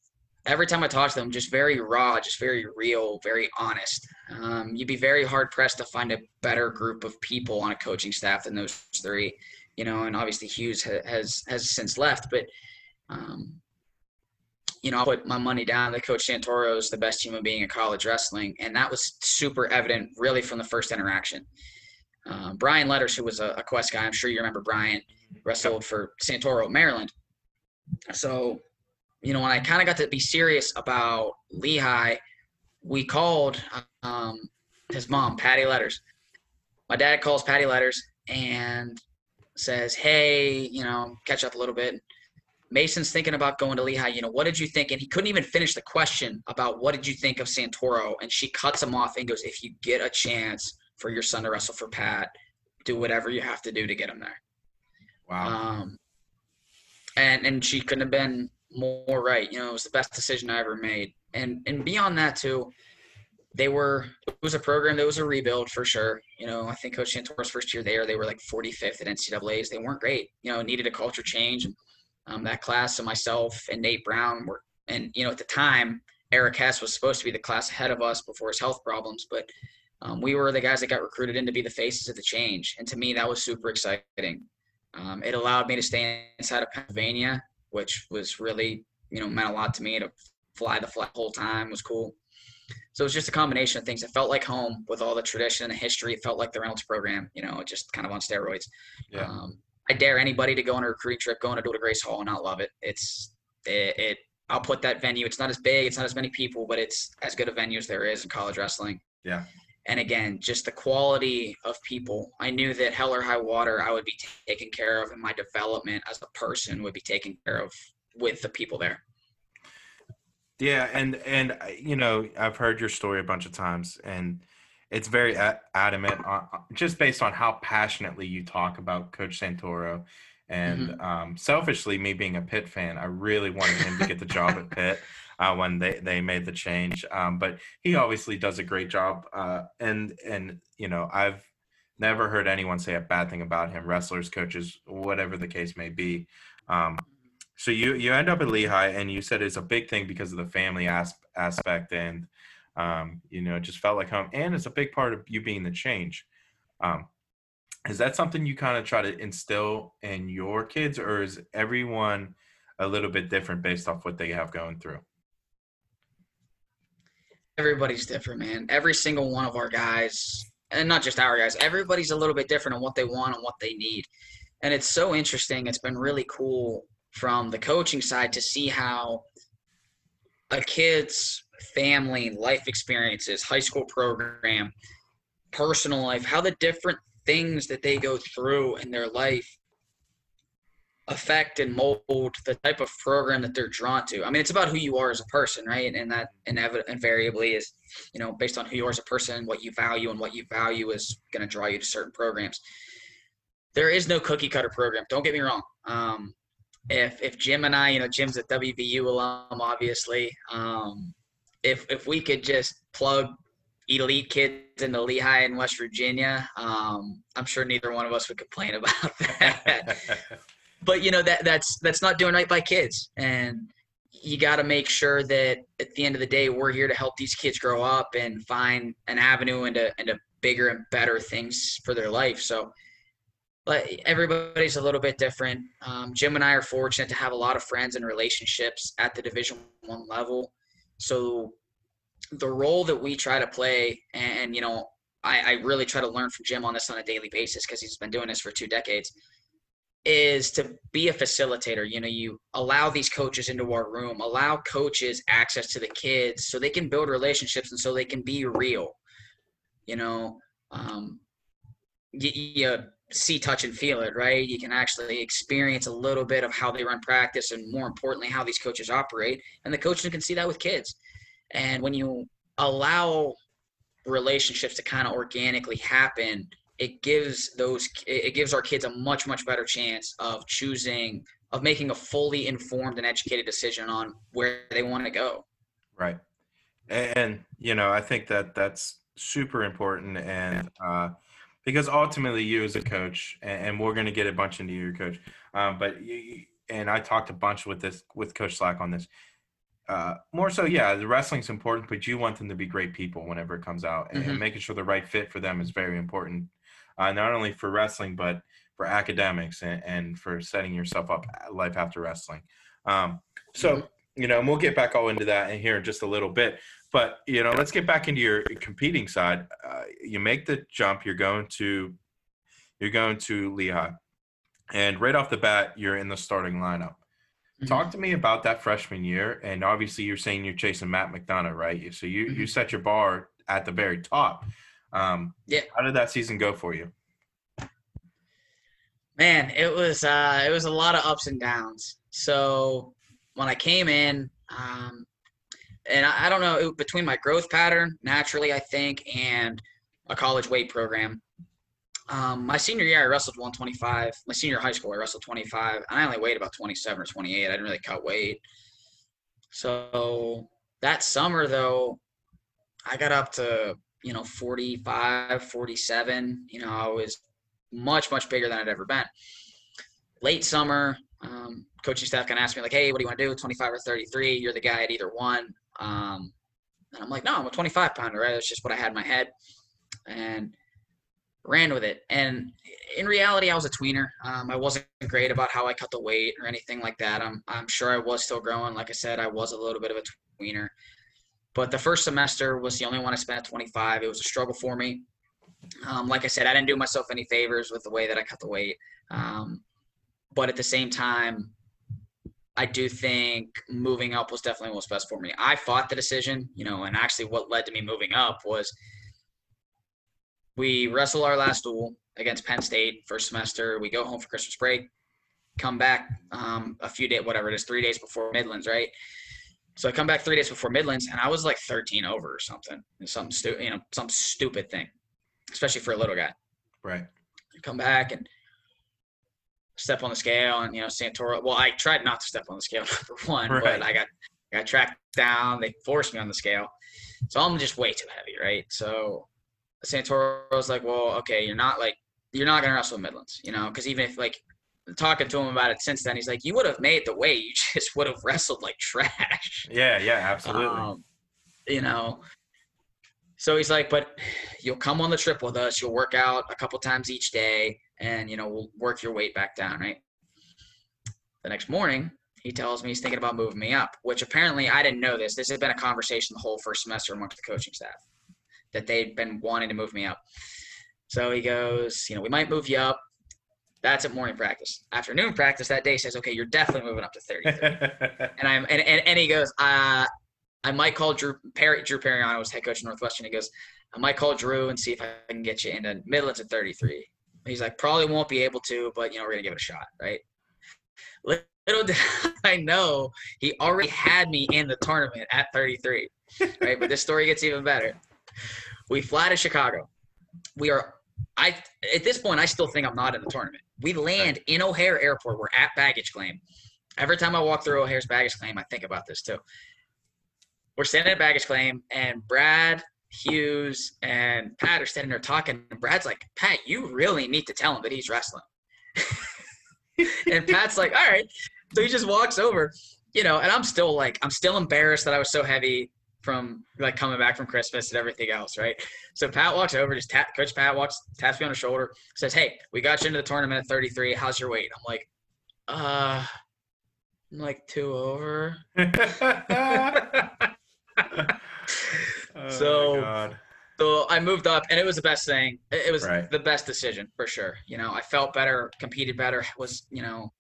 every time I talk to them, just very raw, just very real, very honest. Um, you'd be very hard pressed to find a better group of people on a coaching staff than those three. You know, and obviously Hughes ha- has has since left, but um, you know, I put my money down that Coach Santoro is the best human being in college wrestling, and that was super evident really from the first interaction. Um, Brian Letters, who was a, a Quest guy, I'm sure you remember Brian, wrestled for Santoro, Maryland. So, you know, when I kind of got to be serious about Lehigh, we called um, his mom, Patty Letters. My dad calls Patty Letters and says, "Hey, you know, catch up a little bit." Mason's thinking about going to Lehigh. You know, what did you think? And he couldn't even finish the question about what did you think of Santoro. And she cuts him off and goes, "If you get a chance for your son to wrestle for Pat, do whatever you have to do to get him there." Wow. Um, and and she couldn't have been more right. You know, it was the best decision I ever made. And and beyond that too, they were it was a program that was a rebuild for sure. You know, I think Coach Santoro's first year there, they were like 45th at NCAA's. They weren't great. You know, needed a culture change. Um, that class, so myself and Nate Brown were, and you know, at the time, Eric Hess was supposed to be the class ahead of us before his health problems, but um, we were the guys that got recruited in to be the faces of the change. And to me, that was super exciting. Um, it allowed me to stay inside of Pennsylvania, which was really, you know, meant a lot to me to fly the flat whole time was cool. So it was just a combination of things. It felt like home with all the tradition and the history. It felt like the Reynolds program, you know, just kind of on steroids. Yeah. Um, I dare anybody to go on a recruiting trip, go on a to Grace Hall and not love it. It's it, it. I'll put that venue. It's not as big. It's not as many people, but it's as good a venue as there is in college wrestling. Yeah. And again, just the quality of people. I knew that hell or high water, I would be taken care of, and my development as a person would be taken care of with the people there. Yeah, and and uh, you know, I've heard your story a bunch of times, and it's very adamant, on, just based on how passionately you talk about Coach Santoro. And um, selfishly, me being a Pitt fan, I really wanted him to get the job at Pitt uh, when they, they made the change. Um, but he obviously does a great job, uh, and and you know, I've never heard anyone say a bad thing about him. Wrestlers, coaches, whatever the case may be. Um, so you you end up at Lehigh, and you said it's a big thing because of the family as- aspect, and um, you know, it just felt like home, and it's a big part of you being the change. Um, is that something you kind of try to instill in your kids, or is everyone a little bit different based off what they have going through? Everybody's different, man. Every single one of our guys, and not just our guys, everybody's a little bit different on what they want and what they need. And it's so interesting. It's been really cool from the coaching side to see how a kid's family, life experiences, high school program, personal life, how the different things that they go through in their life affect and mold the type of program that they're drawn to. I mean, it's about who you are as a person, right? And that invariably is, you know, based on who you are as a person, what you value, and what you value is going to draw you to certain programs. There is no cookie cutter program. Don't get me wrong. Um, if if Jim and I, you know, Jim's a WVU alum, obviously. Um, if if we could just plug elite kids into Lehigh in West Virginia, um, I'm sure neither one of us would complain about that. but you know that that's that's not doing right by kids, and you got to make sure that at the end of the day, we're here to help these kids grow up and find an avenue into into bigger and better things for their life. So but everybody's a little bit different. Um, Jim and I are fortunate to have a lot of friends and relationships at the Division One level. So the role that we try to play, and you know, I, I really try to learn from Jim on this on a daily basis because he's been doing this for two decades, is to be a facilitator. You know, you allow these coaches into our room, allow coaches access to the kids so they can build relationships and so they can be real. You know, um, you, you see, touch, and feel it, right? You can actually experience a little bit of how they run practice and more importantly, how these coaches operate. And the coaches can see that with kids. And when you allow relationships to kind of organically happen, it gives those it gives our kids a much much better chance of choosing of making a fully informed and educated decision on where they want to go. Right. And, you know, I think that that's super important. And uh, because ultimately, you as a coach, and, we're going to get a bunch into your coach, um, but you, and I talked a bunch with this with Coach Slack on this. Uh, more so, yeah, the wrestling's important, but you want them to be great people whenever it comes out, and, Mhm. and making sure the right fit for them is very important, uh, not only for wrestling but for academics and, and for setting yourself up uh, life after wrestling. Um, so, you know, and we'll get back all into that in here in just a little bit. But you know, let's get back into your competing side. Uh, you make the jump. You're going to you're going to Lehigh, and right off the bat, you're in the starting lineup. Mhm. Talk to me about that freshman year, and obviously, you're saying you're chasing Matt McDonough, right? So you you Mhm. set your bar at the very top. Um, Yeah. How did that season go for you? Man, it was uh, it was a lot of ups and downs. So when I came in, um, and I, I don't know it, between my growth pattern naturally, I think, and a college weight program. Um, my senior year, I wrestled 125. My senior high school, I wrestled 25, and I only weighed about 27 or 28. I didn't really cut weight. So that summer, though, I got up to you know 45, 47. You know, I was much much bigger than I'd ever been. Late summer, um, coaching staff kind of asked me like, "Hey, what do you want to do? 25 or 33? You're the guy at either one." Um, and I'm like, "No, I'm a 25 pounder. Right? That's just what I had in my head," and ran with it. And in reality, I was a tweener. Um, I wasn't great about how I cut the weight or anything like that. I'm I'm sure I was still growing. Like I said, I was a little bit of a tweener. But the first semester was the only one I spent at 25. It was a struggle for me. Um, like I said, I didn't do myself any favors with the way that I cut the weight. Um, but at the same time, I do think moving up was definitely what was best for me. I fought the decision, you know, and actually what led to me moving up was we wrestle our last duel against Penn State first semester. We go home for Christmas break, come back um, a few days, whatever it is, three days before Midlands, right? So I come back three days before Midlands, and I was like 13 over or something, something stupid, you know, some stupid thing, especially for a little guy. Right. Come back and step on the scale, and you know, Santoro. Well, I tried not to step on the scale number one, Right. but I got got tracked down. They forced me on the scale, so I'm just way too heavy, right? So Santoro was like, "Well, okay, you're not like you're not gonna wrestle Midlands, you know, because even if like." Talking to him about it since then, he's like, "You would have made the weight. You just would have wrestled like trash." Yeah. Yeah. Absolutely. Um, you know, so he's like, but you'll come on the trip with us. You'll work out a couple times each day, and you know we'll work your weight back down, right? The next morning, he tells me he's thinking about moving me up, which apparently I didn't know this. This had been a conversation the whole first semester amongst the coaching staff that they'd been wanting to move me up. So he goes, you know, we might move you up. That's at morning practice. Afternoon practice that day says, okay, you're definitely moving up to 30. And I'm and, and, and he goes, uh, I might call Drew Perry Drew Pariano was head coach of Northwestern. He goes, I might call Drew and see if I can get you into Midlands at 33. He's like, probably won't be able to, but you know, we're gonna give it a shot, right? Little did I know he already had me in the tournament at 33. Right. but this story gets even better. We fly to Chicago. We are I at this point I still think I'm not in the tournament. We land in O'Hare Airport. We're at baggage claim. Every time I walk through O'Hare's baggage claim, I think about this too. We're standing at baggage claim, and Brad Hughes and Pat are standing there talking. And Brad's like, Pat, you really need to tell him that he's wrestling. and Pat's like, all right. So he just walks over, you know, and I'm still like, I'm still embarrassed that I was so heavy from like coming back from Christmas and everything else, right? So Pat walks over, just tap, Coach Pat walks, taps me on the shoulder, says, "Hey, we got you into the tournament at 33. How's your weight?" I'm like, "Uh, I'm like two over." Oh, So-. So I moved up, and it was the best thing. It it was Right. the best decision for sure. You know, I felt better, competed better. Was you know,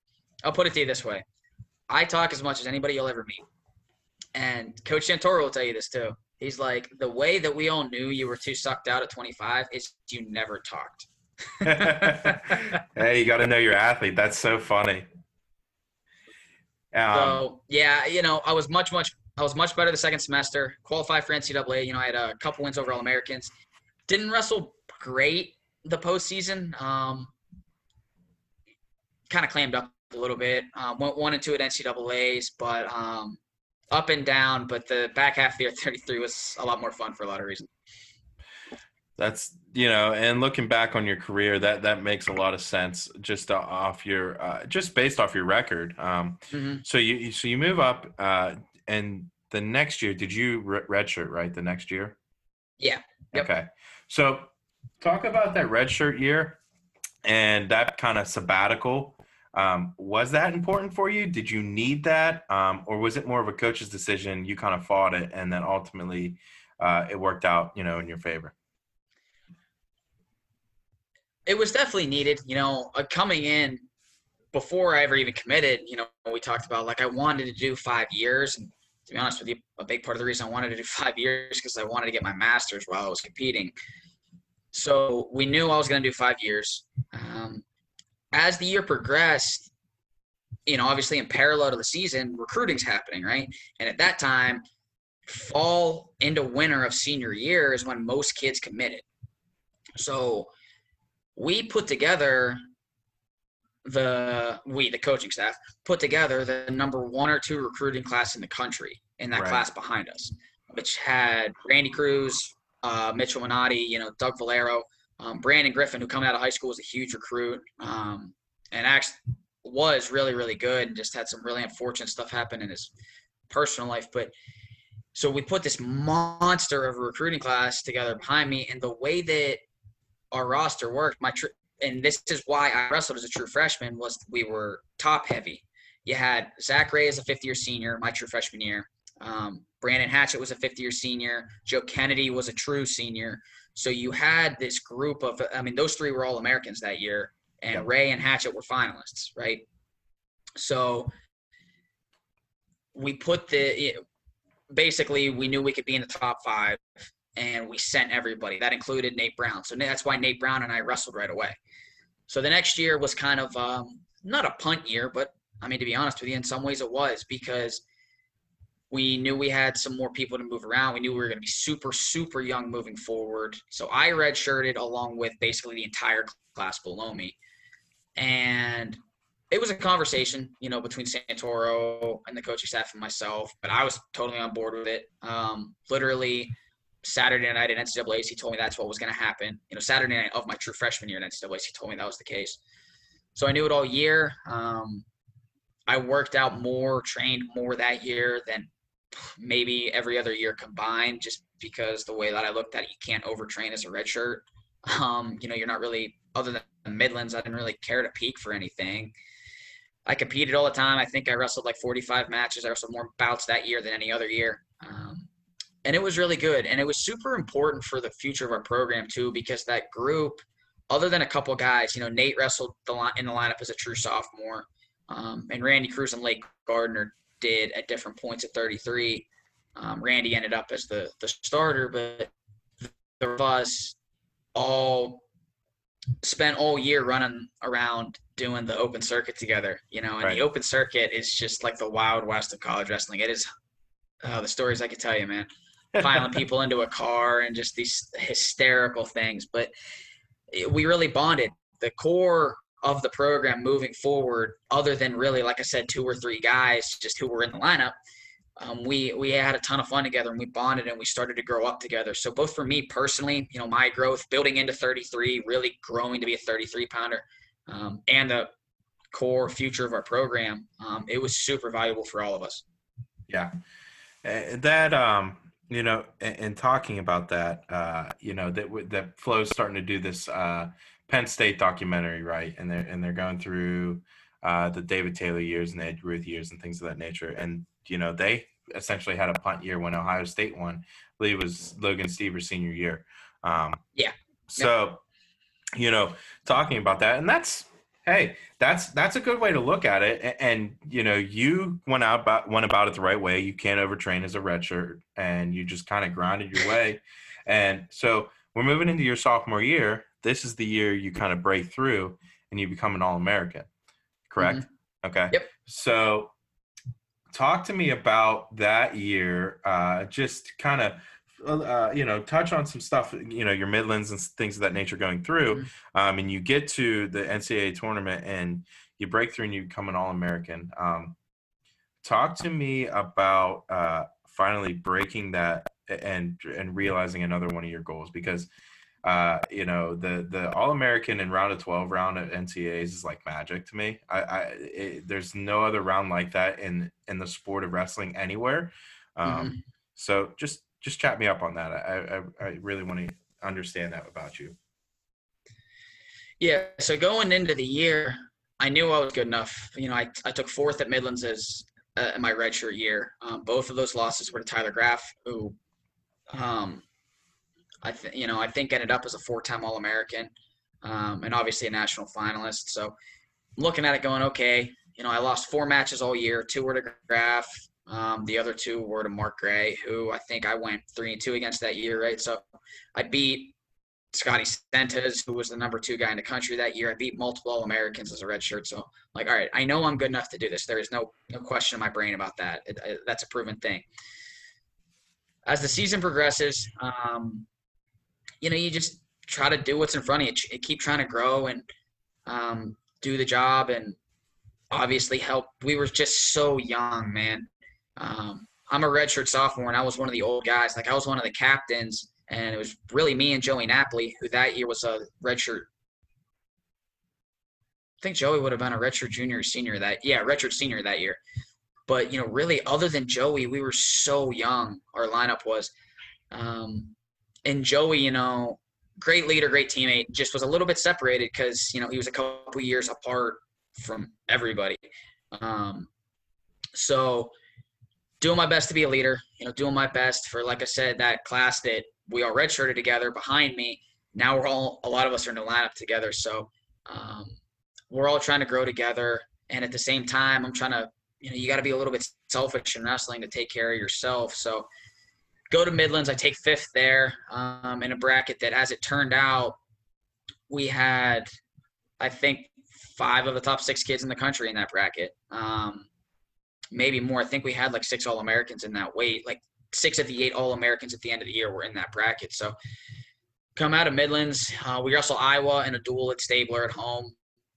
I'll put it to you this way: I talk as much as anybody you'll ever meet, and Coach Santoro will tell you this too. He's like, the way that we all knew you were too sucked out at 25 is you never talked. hey, you got to know your athlete. That's so funny. Um, So yeah, you know, I was much, much, I was much better the second semester. Qualified for NCAA. You know, I had a couple wins over All Americans. Didn't wrestle great the postseason. Um, kind of clammed up a little bit. Um, went one and two at NCAA's, but um, up and down. But the back half of the year 33 was a lot more fun for a lot of reasons. That's you know, and looking back on your career, that that makes a lot of sense. Just off your, uh, just based off your record. Um, mm-hmm. So you so you move up, uh, and the next year, did you redshirt right? The next year. Yeah. Yep. Okay. So talk about that redshirt year and that kind of sabbatical. Um, was that important for you? Did you need that, um, or was it more of a coach's decision? You kind of fought it, and then ultimately uh, it worked out, you know, in your favor it was definitely needed. You know, uh, coming in before I ever even committed, you know, we talked about like I wanted to do five years. And to be honest with you, a big part of the reason I wanted to do five years because I wanted to get my master's while I was competing. So we knew I was going to do five years. Um, as the year progressed, you know, obviously in parallel to the season, recruiting's happening, right? And at that time, fall into winter of senior year is when most kids committed. So we put together the we the coaching staff put together the number one or two recruiting class in the country in that right. class behind us, which had Randy Cruz, uh, Mitchell Minotti, you know Doug Valero, um, Brandon Griffin, who coming out of high school was a huge recruit, um, and actually was really really good and just had some really unfortunate stuff happen in his personal life, but. So we put this monster of a recruiting class together behind me, and the way that our roster worked, my tr- and this is why I wrestled as a true freshman was we were top heavy. You had Zack Rey as a fifth year senior, my true freshman year. Um, Brandon Hatchett was a fifth year senior. Joe Kennedy was a true senior. So you had this group of, I mean, those three were all Americans that year, and yep. Rey and Hatchett were finalists, right? So we put the, basically, we knew we could be in the top five and we sent everybody. That included Nate Brown. So that's why Nate Brown and I wrestled right away. So the next year was kind of um, not a punt year, but I mean, to be honest with you, in some ways it was because we knew we had some more people to move around. We knew we were going to be super, super young moving forward. So I redshirted along with basically the entire class below me. And it was a conversation, you know, between Santoro and the coaching staff and myself, but I was totally on board with it. Um, literally, Saturday night at NCAA's, he told me that's what was going to happen. You know, Saturday night of my true freshman year at NCAA's, he told me that was the case. So I knew it all year. Um, I worked out more, trained more that year than maybe every other year combined, just because the way that I looked at it, you can't overtrain as a redshirt. Um, you know, you're not really, other than the Midlands, I didn't really care to peak for anything. I competed all the time. I think I wrestled like 45 matches. I wrestled more bouts that year than any other year. Um, and it was really good and it was super important for the future of our program too because that group other than a couple guys you know nate wrestled the line in the lineup as a true sophomore um, and randy cruz and lake gardner did at different points at 33 um, randy ended up as the the starter but the of us all spent all year running around doing the open circuit together you know and right. the open circuit is just like the wild west of college wrestling it is uh, the stories i could tell you man piling people into a car and just these hysterical things. But we really bonded. The core of the program moving forward, other than really, like I said, two or three guys just who were in the lineup, um, we we had a ton of fun together and we bonded and we started to grow up together. So both for me personally, you know, my growth, building into 33, really growing to be a 33 pounder, um, and the core future of our program, um, it was super valuable for all of us. Yeah, that um, you know, and, talking about that, uh, you know, that that Flow's starting to do this uh, Penn State documentary, right? And they're and they're going through uh, the David Taylor years and the Ed Ruth years and things of that nature. And you know, they essentially had a punt year when Ohio State won. I believe it was Logan Stieber's senior year. Um, yeah. So, you know, talking about that, and that's hey, that's that's a good way to look at it. And, and, you know, you went out about went about it the right way. You can't overtrain as a redshirt, and you just kind of grinded your way. And so we're moving into your sophomore year. This is the year you kind of break through and you become an All American. Correct? Mm-hmm. Okay. Yep. So talk to me about that year. Uh, just kind of uh, you know, touch on some stuff, you know, your Midlands and things of that nature going through, Mm-hmm. um, and you get to the NCAA tournament and you break through and you become an All American. Um, talk to me about uh, finally breaking that and and realizing another one of your goals because uh, you know the the All American and round of twelve round at NCAAs is like magic to me. I, I it, there's no other round like that in in the sport of wrestling anywhere. Um, Mhm. So just just chat me up on that. I I, I really want to understand that about you. Yeah. So going into the year, I knew I was good enough. You know, I, I took fourth at Midlands as uh, my redshirt year. Um, both of those losses were to Tyler Graff, who, um, I th- you know I think ended up as a four-time All-American, um, and obviously a national finalist. So looking at it, going okay. You know, I lost four matches all year. Two were to Graff, Um, the other two were to Mark Grey, who I think I went three and two against that year, right? So I beat Scotty Sentes, who was the number two guy in the country that year. I beat multiple All Americans as a red shirt. So, like, all right, I know I'm good enough to do this. There is no no question in my brain about that. It, it- that's a proven thing. As the season progresses, um, you know, you just try to do what's in front of you. Keep trying to grow and um, do the job, and obviously help. We were just so young, man. Um, I'm a redshirt sophomore, and I was one of the old guys. Like I was one of the captains, and it was really me and Joey Napoli, who that year was a redshirt. I think Joey would have been a redshirt junior or senior that yeah, redshirt senior that year. But you know, really, other than Joey, we were so young. Our lineup was, um, and Joey, you know, great leader, great teammate, just was a little bit separated because you know he was a couple years apart from everybody. Um, so doing my best to be a leader, you know, doing my best for, like I said, that class that we all redshirted together behind me. Now we're all, a lot of us are in the lineup together. So um, we're all trying to grow together. And at the same time, I'm trying to, you know, you got to be a little bit selfish in wrestling to take care of yourself. So go to Midlands. I take fifth there um, in a bracket that, as it turned out, we had, I think, five of the top six kids in the country in that bracket. Um, maybe more. I think we had like six All Americans in that weight. Like six of the eight All Americans at the end of the year were in that bracket. So come out of Midlands. Uh, we wrestle Iowa in a duel at Stabler at home.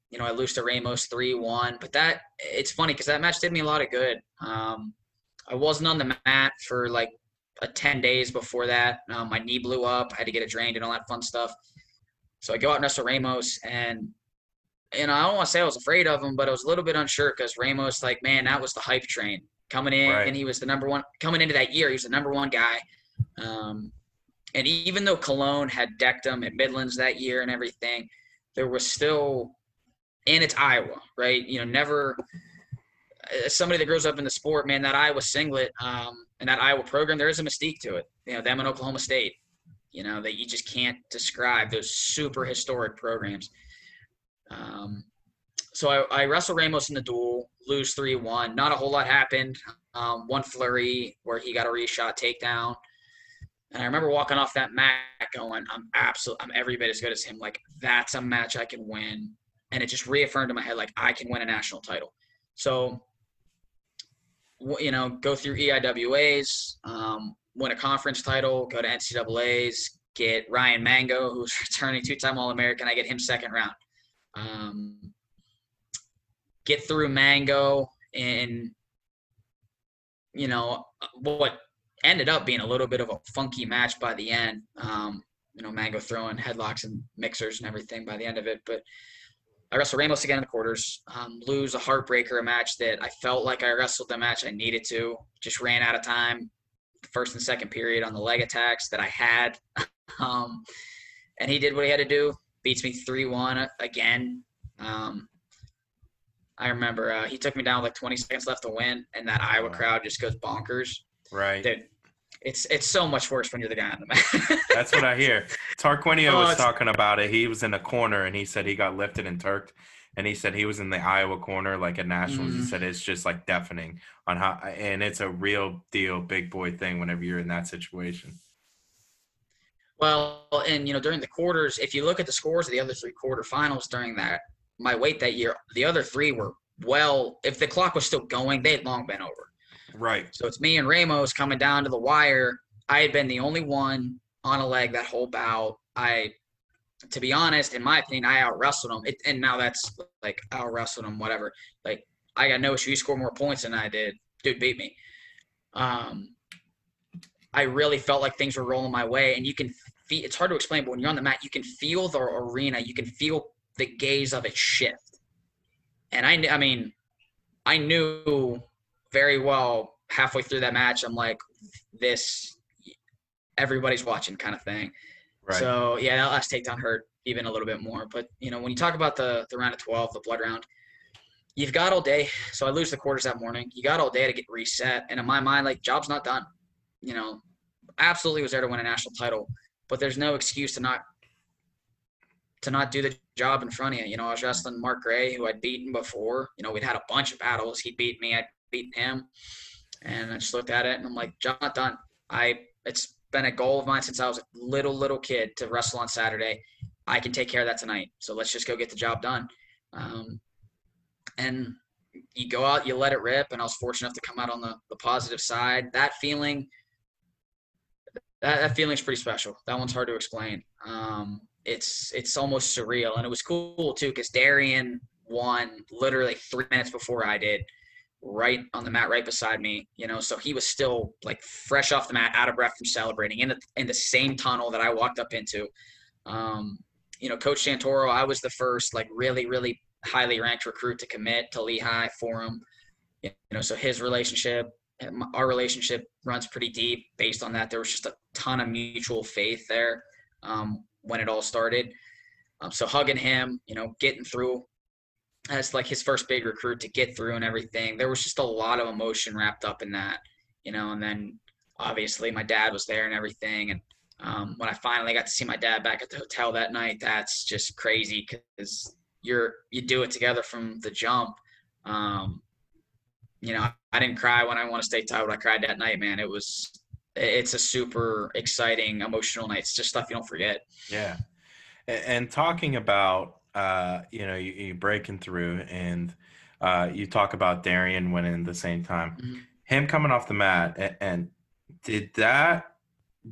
You know, I lose to Ramos three one, but that it's funny because that match did me a lot of good. Um, I wasn't on the mat for like a ten days before that. Um, my knee blew up. I had to get it drained and all that fun stuff. So I go out and wrestle Ramos, and and I don't want to say I was afraid of him, but I was a little bit unsure because Ramos, like, man, that was the hype train coming in, Right. and he was the number one coming into that year. He was the number one guy. Um, and even though Cologne had decked him at Midlands that year and everything, there was still, and it's Iowa, right? You know, never. As somebody that grows up in the sport, man, that Iowa singlet um, and that Iowa program, there is a mystique to it. You know, them in Oklahoma State, you know, that you just can't describe those super historic programs. Um, so I, I wrestle Ramos in the duel, lose 3 1. Not a whole lot happened. Um, one flurry where he got a reshot takedown. And I remember walking off that mat going, I'm absolutely, I'm every bit as good as him. Like, that's a match I can win. And it just reaffirmed in my head, like, I can win a national title. So, you know, go through EIWAs, um, win a conference title, go to NCAAs, get Ryan Mango, who's returning two time All American. I get him second round. Um, get through Mango in, you know, what ended up being a little bit of a funky match by the end. Um, you know, Mango throwing headlocks and mixers and everything by the end of it. But I wrestle Ramos again in the quarters, um, lose a heartbreaker, a match that I felt like I wrestled the match I needed to. Just ran out of time, first and second period on the leg attacks that I had. um, and he did what he had to do. Beats me 3 1 again. Um, I remember uh, he took me down with like 20 seconds left to win, and that Iowa crowd just goes bonkers. Right. Dude, it's it's so much worse when you're the guy on the mat. That's what I hear. Tarquinio Oh, was talking about it. He was in a corner and he said he got lifted and turked. And he said he was in the Iowa corner, like at Nationals. He Mhm. said it's just like deafening on how, and it's a real deal, big boy thing whenever you're in that situation. Well, and you know, during the quarters, if you look at the scores of the other three quarterfinals during that my weight that year, the other three were well. If the clock was still going, they had long been over. Right. So it's me and Ramos coming down to the wire. I had been the only one on a leg that whole bout. I, to be honest, in my opinion, I out wrestled him. It, and now that's like out wrestled him, whatever. Like I got no issue. He scored more points than I did. Dude beat me. Um, I really felt like things were rolling my way, and you can. Feel, it's hard to explain, but when you're on the mat, you can feel the arena. You can feel the gaze of it shift. And I, I mean, I knew very well halfway through that match. I'm like, this, everybody's watching, kind of thing. Right. So yeah, that last takedown hurt even a little bit more. But you know, when you talk about the the round of 12, the blood round, you've got all day. So I lose the quarters that morning. You got all day to get reset. And in my mind, like job's not done. You know, absolutely was there to win a national title, but there's no excuse to not to not do the job in front of you. You know, I was wrestling Mark Grey, who I'd beaten before. You know, we'd had a bunch of battles. He beat me. I'd beaten him. And I just looked at it and I'm like, done. I it's been a goal of mine since I was a little, little kid to wrestle on Saturday. I can take care of that tonight. So let's just go get the job done. Um, and you go out, you let it rip, and I was fortunate enough to come out on the, the positive side. That feeling, that, that feeling's pretty special. That one's hard to explain. Um, it's it's almost surreal, and it was cool too because Darian won literally three minutes before I did, right on the mat, right beside me. You know, so he was still like fresh off the mat, out of breath from celebrating in the in the same tunnel that I walked up into. Um, you know, Coach Santoro, I was the first like really really highly ranked recruit to commit to Lehigh for him. You know, so his relationship, our relationship runs pretty deep. Based on that, there was just a ton of mutual faith there um, when it all started. Um, so hugging him, you know, getting through as like his first big recruit to get through and everything. There was just a lot of emotion wrapped up in that, you know. And then obviously my dad was there and everything. And um, when I finally got to see my dad back at the hotel that night, that's just crazy because you're you do it together from the jump. Um, you know, I didn't cry when I won a state title. I cried that night, man. It was it's a super exciting, emotional night. It's just stuff you don't forget. Yeah, and talking about uh, you know you, you breaking through, and uh, you talk about Darian winning the same time, Mhm. him coming off the mat, and, and did that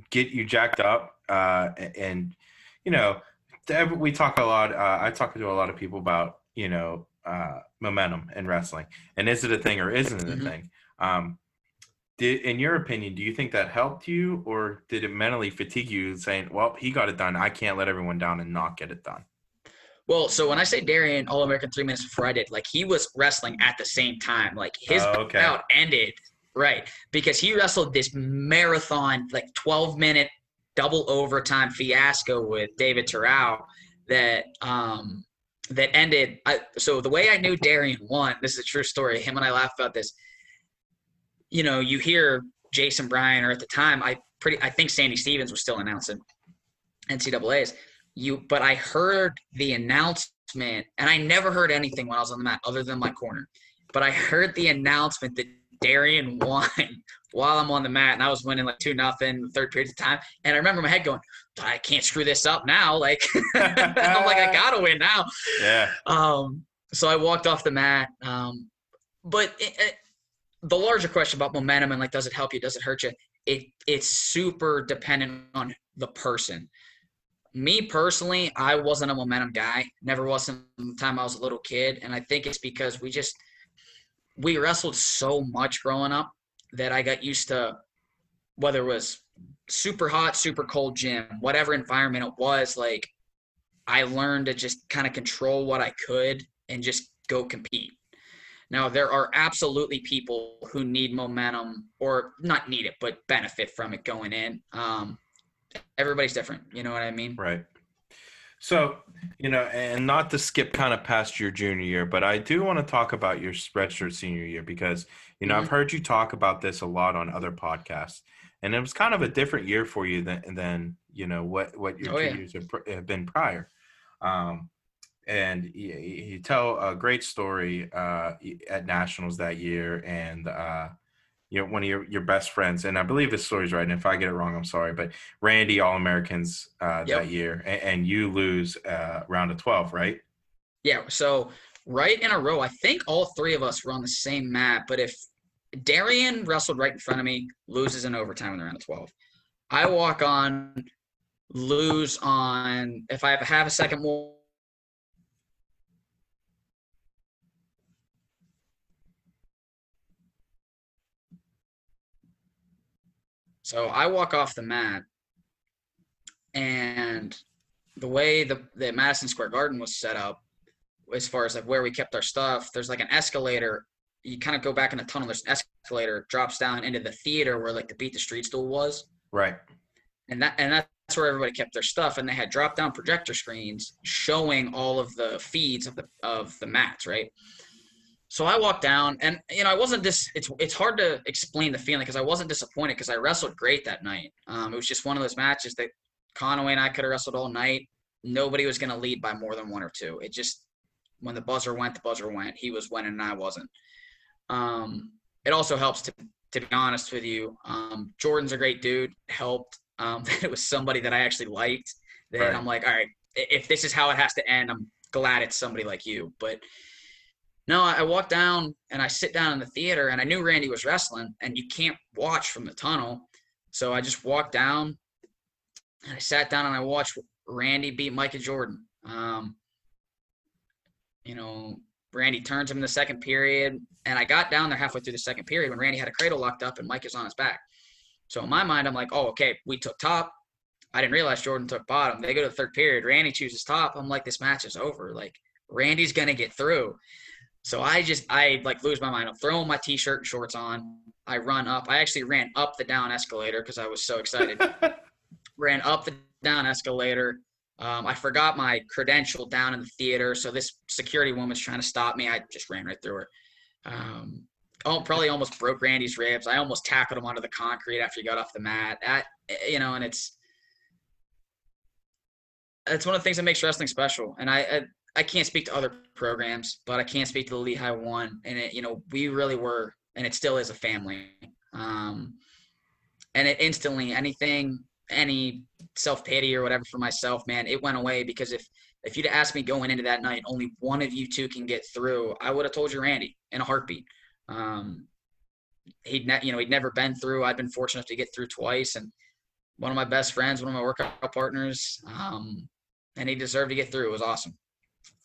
get you jacked up? Uh, and you know, we talk a lot. Uh, I talk to a lot of people about you know uh, momentum in wrestling, and is it a thing or isn't it a Mhm. thing? Um, did, in your opinion, do you think that helped you, or did it mentally fatigue you, saying, "Well, he got it done. I can't let everyone down and not get it done"? Well, so when I say Darian All American three minutes before I did, like he was wrestling at the same time. Like his Oh, okay. bout ended right because he wrestled this marathon, like twelve minute double overtime fiasco with David Terrell that um that ended. I, so the way I knew Darian won, this is a true story. Him and I laughed about this. You know, you hear Jason Bryant, or at the time, I pretty, I think Sandy Stevens was still announcing NCAA's you but I heard the announcement and I never heard anything when I was on the mat other than my corner. But I heard the announcement that Darian won while I'm on the mat and I was winning like two nothing third period of time. And I remember my head going, I can't screw this up now. Like I'm like, I gotta win now. Yeah, Um, so I walked off the mat. Um, but it, it, the larger question about momentum and like, does it help you? Does it hurt you? It it's super dependent on the person. Me personally, I wasn't a momentum guy. Never was from the time I was a little kid, and I think it's because we just we wrestled so much growing up that I got used to whether it was super hot, super cold gym, whatever environment it was. Like I learned to just kind of control what I could and just go compete. Now, there are absolutely people who need momentum or not need it, but benefit from it going in. Um, everybody's different. You know what I mean? right. So, you know, and not to skip kind of past your junior year, but I do want to talk about your redshirt senior year because, you know, I've heard you talk about this a lot on other podcasts, and it was kind of a different year for you than than you know what what your Oh, yeah. juniors have, have been prior. Um, and you, you tell a great story uh, at nationals that year, and uh, you know one of your, your best friends, and I believe this story's right. And if I get it wrong, I'm sorry, but Randy All Americans uh, Yep. that year, and, and you lose uh, round of twelve, right? Yeah. So right in a row, I think all three of us were on the same mat. But if Darian wrestled right in front of me, loses in overtime in the round of 12. I walk on, lose on. If I have a second more. So I walk off the mat, and the way the, the Madison Square Garden was set up, as far as like where we kept our stuff, there's like an escalator. You kind of go back in the tunnel. There's an escalator drops down into the theater where like the Beat the Street stool was, Right. and that and that's where everybody kept their stuff. And they had drop down projector screens showing all of the feeds of the of the mats, right? So I walked down, and you know I wasn't dis. It's it's hard to explain the feeling because I wasn't disappointed because I wrestled great that night. Um, it was just one of those matches that Conaway and I could have wrestled all night. Nobody was going to lead by more than one or two. It just when the buzzer went, the buzzer went. He was winning, and I wasn't. Um, it also helps to to be honest with you. Um, Jordan's a great dude. Helped um, that it was somebody that I actually liked. Then Right. I'm like, all right, if this is how it has to end, I'm glad it's somebody like you. But no, I walked down and I sit down in the theater, and I knew Randy was wrestling, and you can't watch from the tunnel. So I just walked down, and I sat down and I watched Randy beat Micah Jordan. Um, you know, Randy turns him in the second period, and I got down there halfway through the second period when Randy had a cradle locked up and Mike is on his back. So in my mind, I'm like, oh, okay, we took top. I didn't realize Jordan took bottom. They go to the third period. Randy chooses top. I'm like, this match is over. Like Randy's gonna get through. So I just I like lose my mind. I'm throwing my t-shirt and shorts on. I run up. I actually ran up the down escalator because I was so excited. ran up the down escalator. Um, I forgot my credential down in the theater, so this security woman's trying to stop me. I just ran right through her. Um, oh, probably almost broke Randy's ribs. I almost tackled him onto the concrete after he got off the mat. That you know, and it's it's one of the things that makes wrestling special. And I, I I can't speak to other programs, but I can't speak to the Lehigh one. And it, you know, we really were, and it still is a family. Um, and it instantly anything, any self pity or whatever for myself, man, it went away because if if you'd asked me going into that night, only one of you two can get through, I would have told you Randy in a heartbeat. Um, he'd ne- you know he'd never been through. I'd been fortunate enough to get through twice, and one of my best friends, one of my workout partners, um, and he deserved to get through. It was awesome.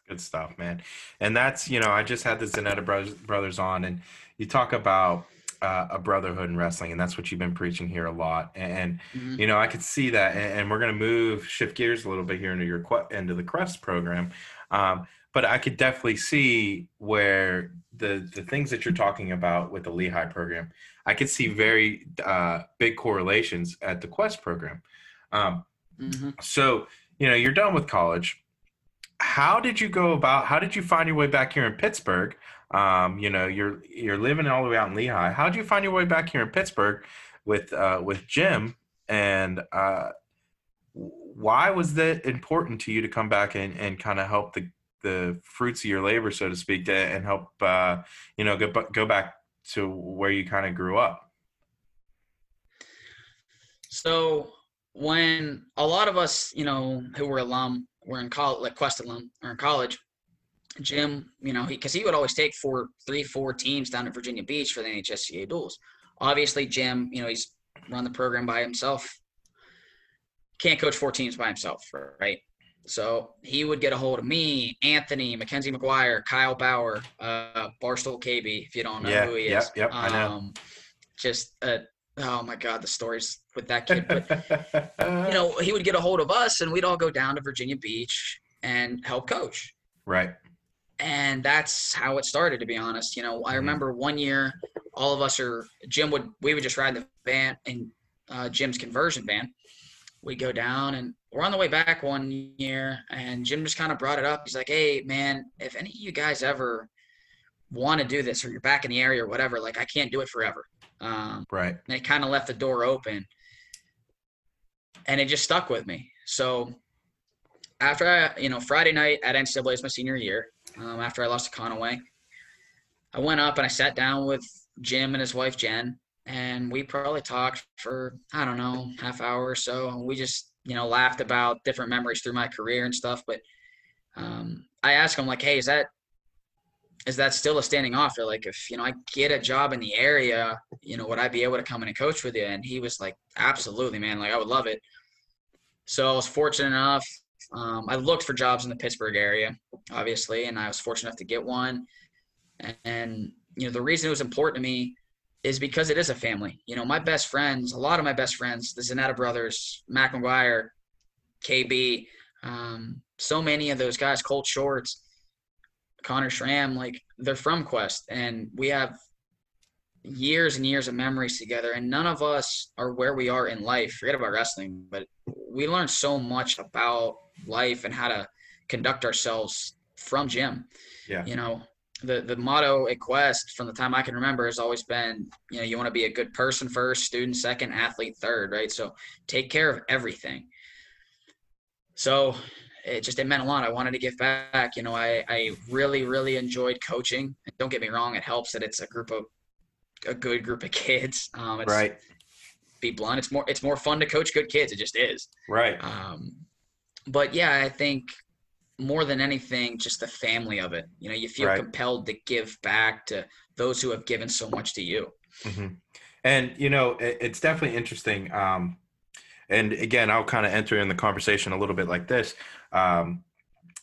Good stuff, man. And that's, you know, I just had the Zanetta brothers, brothers on, and you talk about uh, a brotherhood in wrestling, and that's what you've been preaching here a lot. And, Mhm. you know, I could see that. And, and we're going to move, shift gears a little bit here into your into the Quest program. Um, but I could definitely see where the the things that you're talking about with the Lehigh program, I could see very uh, big correlations at the Quest program. Um, Mhm. so, you know, you're done with college. How did you go about? How did you find your way back here in Pittsburgh? Um, you know, you're you're living all the way out in Lehigh. How did you find your way back here in Pittsburgh with uh, with Jim? And uh, why was that important to you to come back and, and kind of help the the fruits of your labor, so to speak, to, and help uh, you know go go back to where you kind of grew up? So when a lot of us, you know, who were alum, were in college, like Quest alum, or in college, Jim, you know, because he would always take four, three, four teams down to Virginia Beach for the NHSCA duels. Obviously, Jim, you know, he's run the program by himself. Can't coach four teams by himself, right? So he would get a hold of me, Anthony, Mackenzie McGuire, Kyle Bauer, uh, Barstool KB, if you don't know Yeah, who he yep, is. yep, I know. Um, just uh, oh my god, the stories with that kid. But you know, he would get a hold of us and we'd all go down to Virginia Beach and help coach. right? And that's how it started, to be honest. You know, I Mhm. remember one year, all of us are, Jim would, we would just ride the van in uh, Jim's conversion van. We go down and we're on the way back one year and Jim just kind of brought it up. He's like, hey, man, if any of you guys ever want to do this or you're back in the area or whatever, like, I can't do it forever. Um, Right. and it kind of left the door open and it just stuck with me. So after i you know friday night at ncaa's my senior year um, after i lost to conaway i went up and i sat down with jim and his wife jen and we probably talked for i don't know half hour or so and we just you know laughed about different memories through my career and stuff but um, i asked him like hey is that is that still a standing offer? Like, if you know I get a job in the area, you know, would I be able to come in and coach with you? And he was like, absolutely, man. Like, I would love it. So I was fortunate enough. Um, I looked for jobs in the Pittsburgh area, obviously, and I was fortunate enough to get one. And, and you know, the reason it was important to me is because it is a family. You know, my best friends, a lot of my best friends, the Zanetta brothers, Mac McGuire, KB, um, so many of those guys, Colt Shorts, Connor Schramm, like they're from Quest, and we have years and years of memories together. And none of us are where we are in life. Forget about wrestling, but we learned so much about life and how to conduct ourselves from Jim. Yeah. You know, the the motto at Quest from the time I can remember has always been, you know, you want to be a good person first, student second, athlete third, right? So take care of everything. So it just it meant a lot. I wanted to give back. You know, I I really really enjoyed coaching. Don't get me wrong; it helps that it's a group of a good group of kids. Um, it's, right. Be blunt. It's more it's more fun to coach good kids. It just is. Right. Um, but yeah, I think more than anything, just the family of it. You know, you feel Right. compelled to give back to those who have given so much to you. hmm And you know, it, it's definitely interesting. Um, and again, I'll kind of enter in the conversation a little bit like this. Um,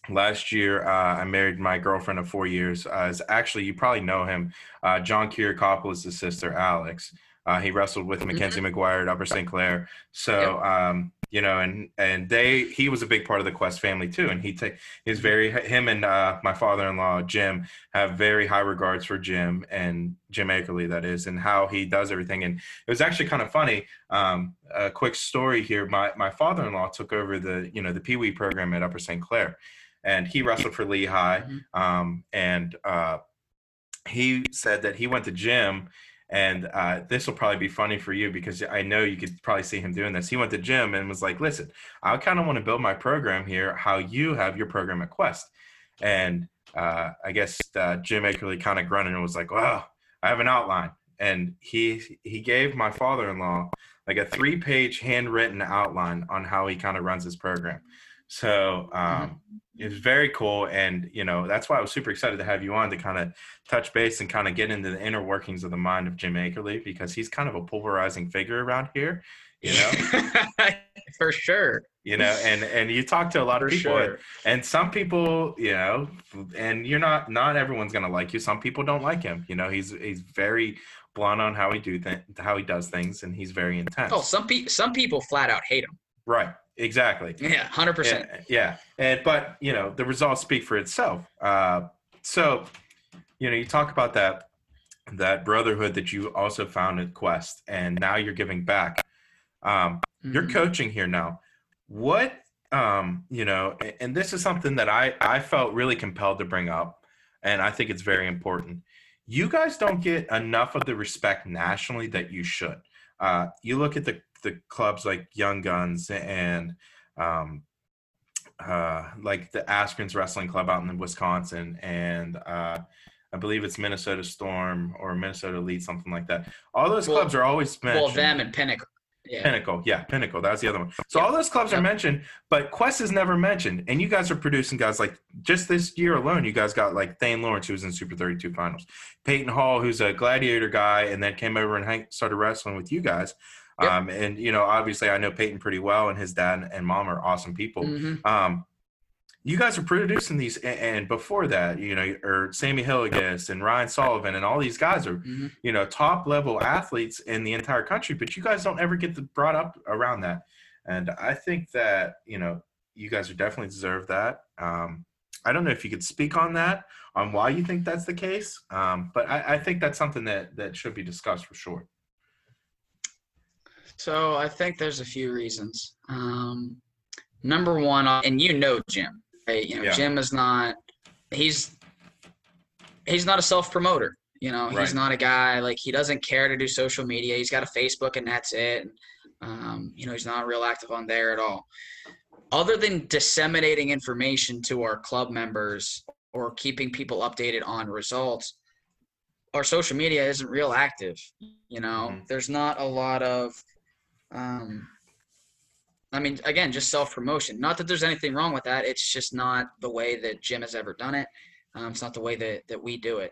last year, uh, I married my girlfriend of four years. Uh, is actually, you probably know him, uh, John Kiriakopoulos' sister, Alex. Uh, he wrestled with Mackenzie McGuire at Upper St. Clair. So, um, you know, and and they he was a big part of the Quest family too. And he take he's very him and uh, my father-in-law Jim have very high regards for Jim and Jim Akerly, that is, and how he does everything. And it was actually kind of funny. Um, a quick story here: my my father-in-law took over the you know the Pee Wee program at Upper St. Clair, and he wrestled for Lehigh. Mhm. Um, and uh, he said that he went to Jim. And uh, this will probably be funny for you because I know you could probably see him doing this. He went to Jim and was like, "Listen, I kind of want to build my program here, how you have your program at Quest." And uh, I guess uh, Jim Akerly kind of grunted and was like, "Well, I have an outline." And he he gave my father-in-law like a three-page handwritten outline on how he kind of runs his program. So um, it was very cool, and you know that's why I was super excited to have you on to kind of touch base and kind of get into the inner workings of the mind of Jim Akerly because he's kind of a pulverizing figure around here. You know, for sure. you know, and and you talk to a lot of For people, and- sure. and some people, you know, and you're not not everyone's gonna like you. Some people don't like him. You know, he's he's very blunt on how he do th- how he does things, and he's very intense. Oh, some people some people flat out hate him. right, exactly. Yeah, hundred percent. Yeah, yeah, and but you know the results speak for itself. Uh, so, you know, you talk about that that brotherhood that you also found at Quest, and now you're giving back. Um, you're Mhm. coaching here now. What um, you know, and this is something that I I felt really compelled to bring up, and I think it's very important. You guys don't get enough of the respect nationally that you should. Uh, you look at the the clubs like Young Guns and um, uh, like the Askrens Wrestling Club out in Wisconsin, and uh, I believe it's Minnesota Storm or Minnesota Elite, something like that. All those Well- clubs are always mentioned. Well, them and Pinnacle. Yeah. Pinnacle, yeah, Pinnacle. That's the other one. So Yeah. all those clubs are mentioned, but Quest is never mentioned. And you guys are producing guys like just this year alone. You guys got like Thane Lawrence, who was in Super 32 finals, Peyton Hall, who's a gladiator guy, and then came over and started wrestling with you guys. Yep. Um, and you know, obviously, I know Peyton pretty well, and his dad and mom are awesome people. Mhm. Um, you guys are producing these, a- and before that, you know, or Sammy Hilligas and Ryan Sullivan, and all these guys are Mhm. you know top level athletes in the entire country but you guys don't ever get the, brought up around that and i think that you know you guys are definitely deserve that um, i don't know if you could speak on that on why you think that's the case um, but I, I think that's something that that should be discussed for sure So I think there's a few reasons. Um, number one, and you know Jim, right? You know Yeah. Jim is not. He's he's not a self promoter. You know, Right. he's not a guy like he doesn't care to do social media. He's got a Facebook and that's it. Um, you know, he's not real active on there at all. Other than disseminating information to our club members or keeping people updated on results, our social media isn't real active. You know, Mhm. there's not a lot of um, I mean, again, just self promotion. Not that there's anything wrong with that. It's just not the way that Jim has ever done it. Um, it's not the way that that we do it.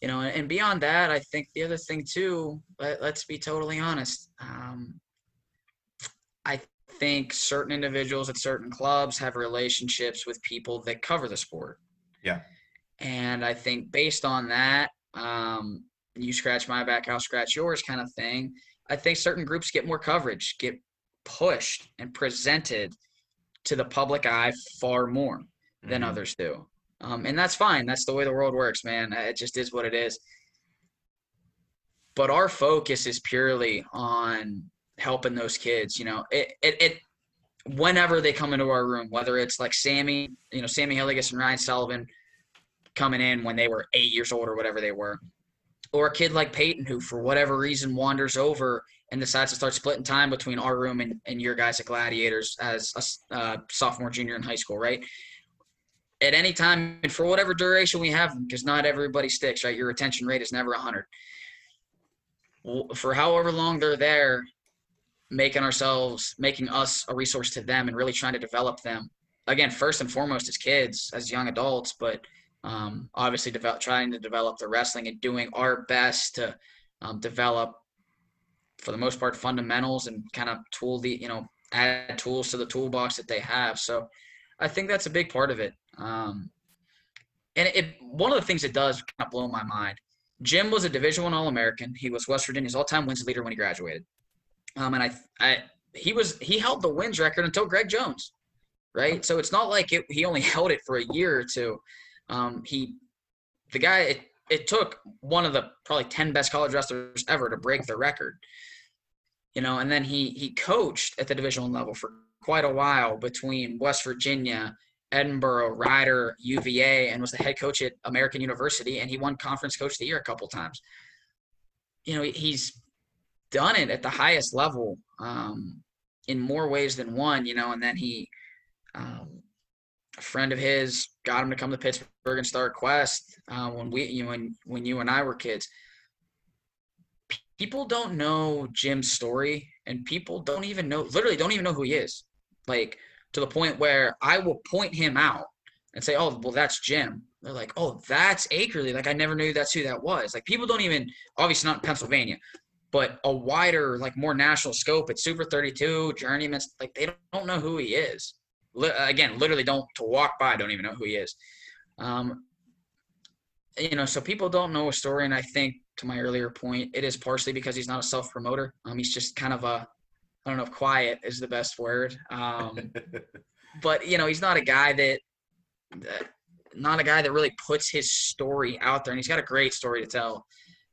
You know, and beyond that, I think the other thing too. Let, us be totally honest. Um, I think certain individuals at certain clubs have relationships with people that cover the sport. Yeah. And I think based on that, um, you scratch my back, I'll scratch yours kind of thing. I think certain groups get more coverage, get pushed and presented to the public eye far more than Mhm. others do. Um, and that's fine. That's the way the world works, man. It just is what it is. But our focus is purely on helping those kids. You know, it, it, it whenever they come into our room, whether it's like Sammy, you know, Sammy Hilligus and Ryan Sullivan coming in when they were eight years old or whatever they were, or a kid like Peyton who, for whatever reason, wanders over and decides to start splitting time between our room and, and your guys at Gladiators as a uh, sophomore, junior in high school, right? At any time, and for whatever duration we have, because not everybody sticks, right? Your retention rate is never 100. For however long they're there, making ourselves, making us a resource to them and really trying to develop them. Again, first and foremost as kids, as young adults, but um, obviously develop, trying to develop the wrestling and doing our best to um, develop, for the most part, fundamentals and kind of tool the, you know, add tools to the toolbox that they have. So I think that's a big part of it. Um, and it, one of the things it does kind of blow my mind. Jim was a Division One All American. He was West Virginia's all-time wins leader when he graduated. Um, and I, I, he was he held the wins record until Greg Jones, right? So it's not like it, he only held it for a year or two. Um, he, the guy, it, it took one of the probably ten best college wrestlers ever to break the record. You know, and then he he coached at the Division One level for quite a while between West Virginia, Edinboro, Rider, UVA, and was the head coach at American University, and he won Conference Coach of the Year a couple times. You know, he's done it at the highest level um, in more ways than one, you know, and then he, um, a friend of his got him to come to Pittsburgh and start Quest uh, when we, you know, when, when you and I were kids. People don't know Jim's story and people don't even know, literally don't even know who he is. Like to the point where I will point him out and say, oh, well, that's Jim. They're like, oh, that's Akerly. Like I never knew that's who that was. Like people don't even, obviously not in Pennsylvania, but a wider, like more national scope at Super 32, Journeyman, like they don't know who he is. Li- again, literally don't to walk by, don't even know who he is. Um, you know, so people don't know a story, and I think to my earlier point, it is partially because he's not a self promoter. Um, he's just kind of a, I don't know if quiet is the best word. Um, but you know, he's not a guy that, that, not a guy that really puts his story out there, and he's got a great story to tell.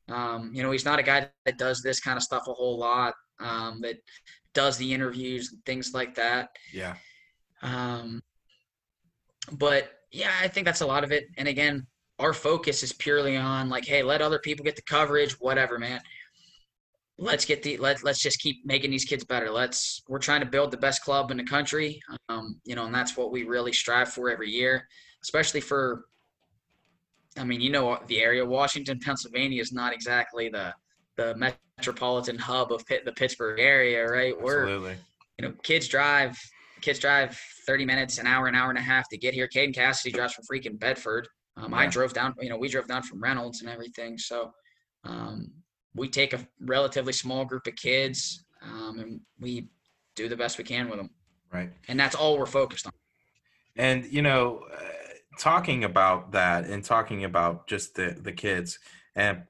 Um, you know, he's not a guy that does this kind of stuff a whole lot, um, that does the interviews and things like that. yeah. Um, but yeah, I think that's a lot of it. And again, our focus is purely on like, hey, let other people get the coverage, whatever, man. Let's get the let let's just keep making these kids better. Let's we're trying to build the best club in the country, um, you know, and that's what we really strive for every year, especially for I mean, you know, the area Washington, Pennsylvania is not exactly the the metropolitan hub of Pitt, the Pittsburgh area, right? We're you know, kids drive kids drive 30 minutes, an hour, an hour and a half to get here. Caden Cassidy drives from freaking Bedford. Um, I drove down, you know, we drove down from Reynolds and everything. So um, we take a relatively small group of kids um, and we do the best we can with them. Right. And that's all we're focused on. And you know, uh, talking about that and talking about just the the kids and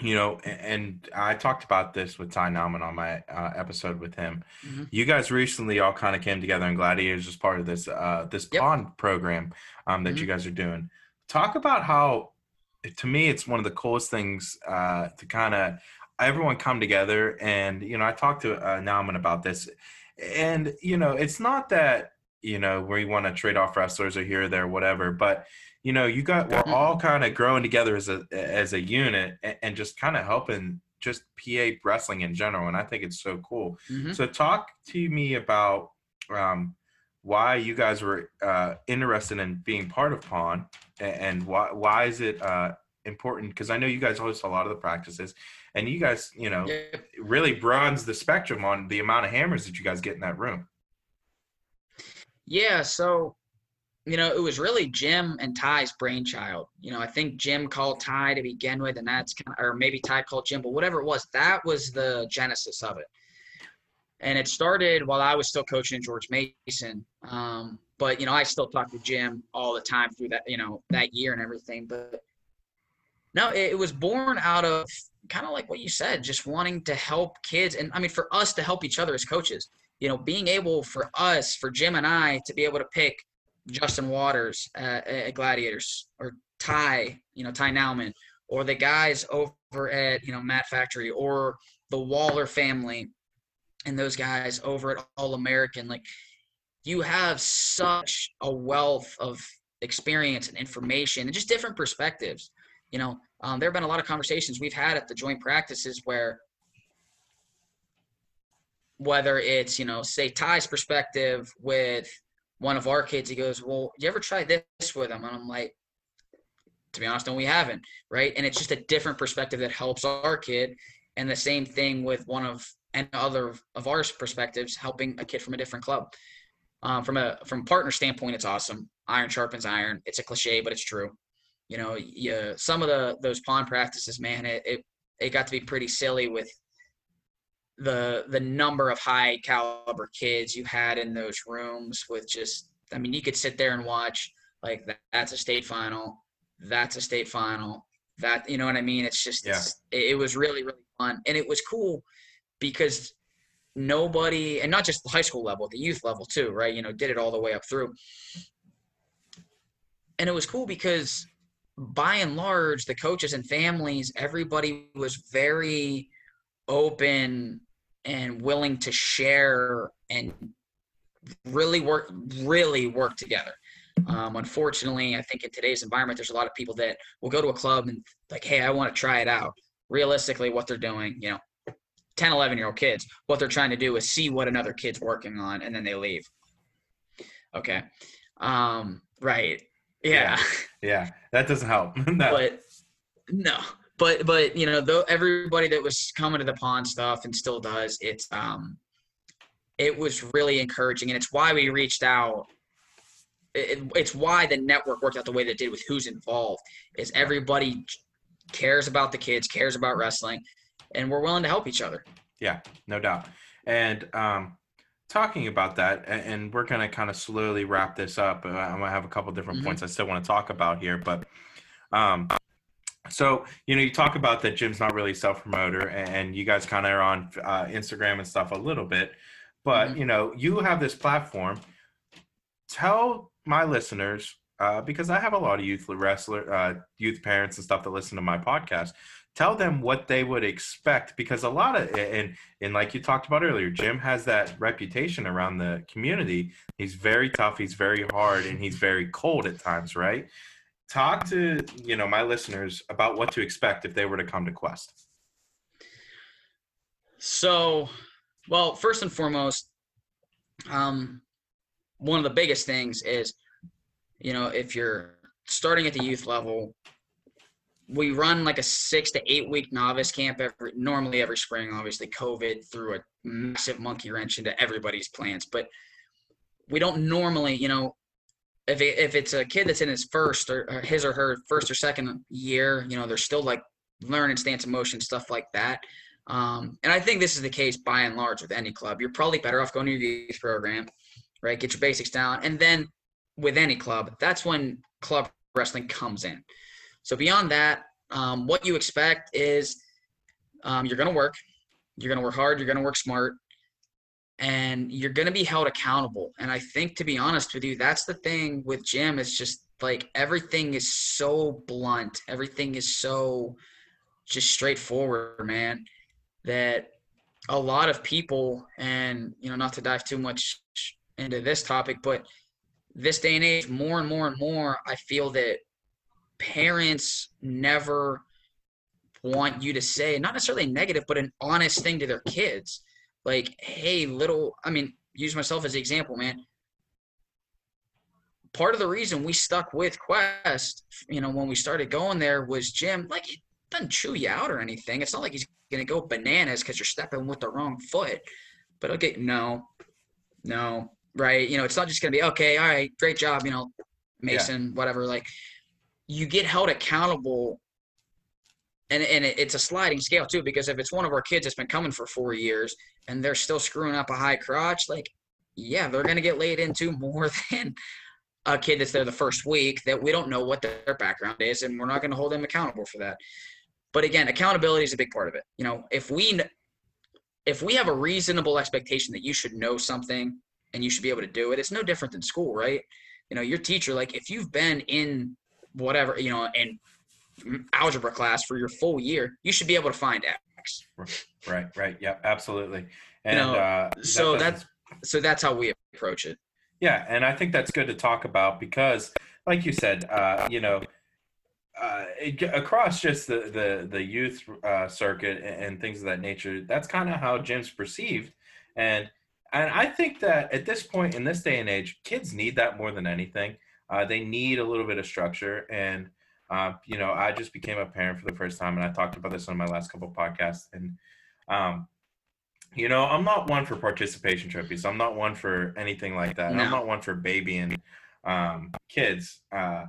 you know, and I talked about this with Ty Nauman on my uh, episode with him. Mhm. You guys recently all kind of came together in Gladiators as part of this uh, this Yep. Pawn program um, that you Mhm. guys are doing. Talk about how, to me, it's one of the coolest things uh, to kind of everyone come together. And you know, I talked to uh, Nauman about this, and you know, it's not that you know where you want to trade off wrestlers or here or there, whatever, but you know, you got we're all kind of growing together as a as a unit and, and just kind of helping just PA wrestling in general, and I think it's so cool. Mhm. So talk to me about um, why you guys were uh, interested in being part of Pawn, and, and why why is it uh, important? Because I know you guys host a lot of the practices, and you guys, you know, Yep. really broadens the spectrum on the amount of hammers that you guys get in that room. Yeah, so you know, it was really Jim and Ty's brainchild. You know, I think Jim called Ty to begin with, and that's kind of, or maybe Ty called Jim, but whatever it was, that was the genesis of it. And it started while I was still coaching George Mason. Um, but you know, I still talk to Jim all the time through that, you know, that year and everything. But no, it, it was born out of kind of like what you said, just wanting to help kids, and I mean, for us to help each other as coaches. You know, being able for us, for Jim and I, to be able to pick Justin Waters at, at Gladiators or Ty, you know, Ty Nauman, or the guys over at, you know, Mat Factory or the Waller family and those guys over at All American. Like, you have such a wealth of experience and information and just different perspectives. You know, um, there have been a lot of conversations we've had at the joint practices where whether it's, you know, say Ty's perspective with one of our kids, he goes, Well, you ever try this with them? And I'm like, To be honest, no, we haven't. Right. And it's just a different perspective that helps our kid. And the same thing with one of and other of our perspectives, helping a kid from a different club. Um, from a from a partner standpoint, it's awesome. Iron sharpens iron. It's a cliche, but it's true. You know, yeah, some of the those Pawn practices, man, it, it it got to be pretty silly with the the number of high caliber kids you had in those rooms with just I mean you could sit there and watch like that, that's a state final, that's a state final, that you know what I mean? It's just Yeah. it's, it, it was really really fun and it was cool because nobody and not just the high school level, the youth level too, right? You know, did it all the way up through. And it was cool because by and large the coaches and families everybody was very open and willing to share and really work really work together. Um, unfortunately i think in today's environment there's a lot of people that will go to a club and like hey i want to try it out. Realistically what they're doing you know 10 11 year old kids what they're trying to do is see what another kid's working on and then they leave. Okay? Um, right. Yeah. Yeah, that doesn't help. no. but no but but you know though everybody that was coming to the Pawn stuff and still does it's um it was really encouraging and it's why we reached out it, it's why the network worked out the way that it did with who's involved is everybody cares about the kids cares about wrestling and we're willing to help each other Yeah, no doubt. And um, talking about that, and we're going to kind of slowly wrap this up. I'm going to have a couple different Mhm. points I still want to talk about here. But um, so, you know, you talk about that Jim's not really self promoter, and you guys kind of are on uh, Instagram and stuff a little bit. But, Mhm. you know, you have this platform. Tell my listeners, uh, because I have a lot of youth wrestler, uh, youth parents and stuff that listen to my podcast. Tell them what they would expect because a lot of and and like you talked about earlier, Jim has that reputation around the community. He's very tough, he's very hard, and he's very cold at times, right? Talk to you know my listeners about what to expect if they were to come to Quest. So, well, first and foremost, um, one of the biggest things is, you know, if you're starting at the youth level, we run like a six to eight week novice camp every normally every spring. Obviously, COVID threw a massive monkey wrench into everybody's plans, but we don't normally, you know, if it, if it's a kid that's in his first or, or his or her first or second year, you know, they're still like learning stance of motion stuff like that. Um, and I think this is the case by and large with any club. You're probably better off going to your youth program, right? Get your basics down. And then with any club, that's when club wrestling comes in. So beyond that, um, what you expect is um, you're going to work. You're going to work hard. You're going to work smart. And you're going to be held accountable. And I think, to be honest with you, that's the thing with Jim It's just like everything is so blunt. Everything is so just straightforward, man that a lot of people and you know not to dive too much into this topic but this day and age more and more and more i feel that parents never want you to say not necessarily negative but an honest thing to their kids like hey little i mean use myself as an example man part of the reason we stuck with quest you know when we started going there was jim like it doesn't chew you out or anything it's not like he's gonna go bananas because you're stepping with the wrong foot. But okay, no, no, right? You know, it's not just gonna be okay. All right, great job. You know, Mason, whatever. Like you get held accountable and and it's a sliding scale too because if it's one of our kids that's been coming for four years and they're still screwing up a high crotch like yeah they're to get laid into more than a kid that's there the first week that we don't know what their background is and we're not to hold them accountable for that. But again accountability is a big part of it. You know if we if we have a reasonable expectation that you should know something and you should be able to do it it's no different than school right? You know your teacher like if you've been in whatever you know in algebra class for your full year, you should be able to find X. Right, right. Yeah, absolutely. And you know, uh, so that's so that's how we approach it. Yeah, and I think that's good to talk about because, like you said, uh, you know, uh, it, across just the the the youth uh, circuit and, and things of that nature, that's kind of how Jim's perceived, and and I think that at this point in this day and age, kids need that more than anything. Uh, they need a little bit of structure, and uh, you know, I just became a parent for the first time, and I talked about this on my last couple podcasts. And, um, you know, I'm not one for participation trophies. I'm not one for anything like that. No. I'm not one for babying um, kids. Uh,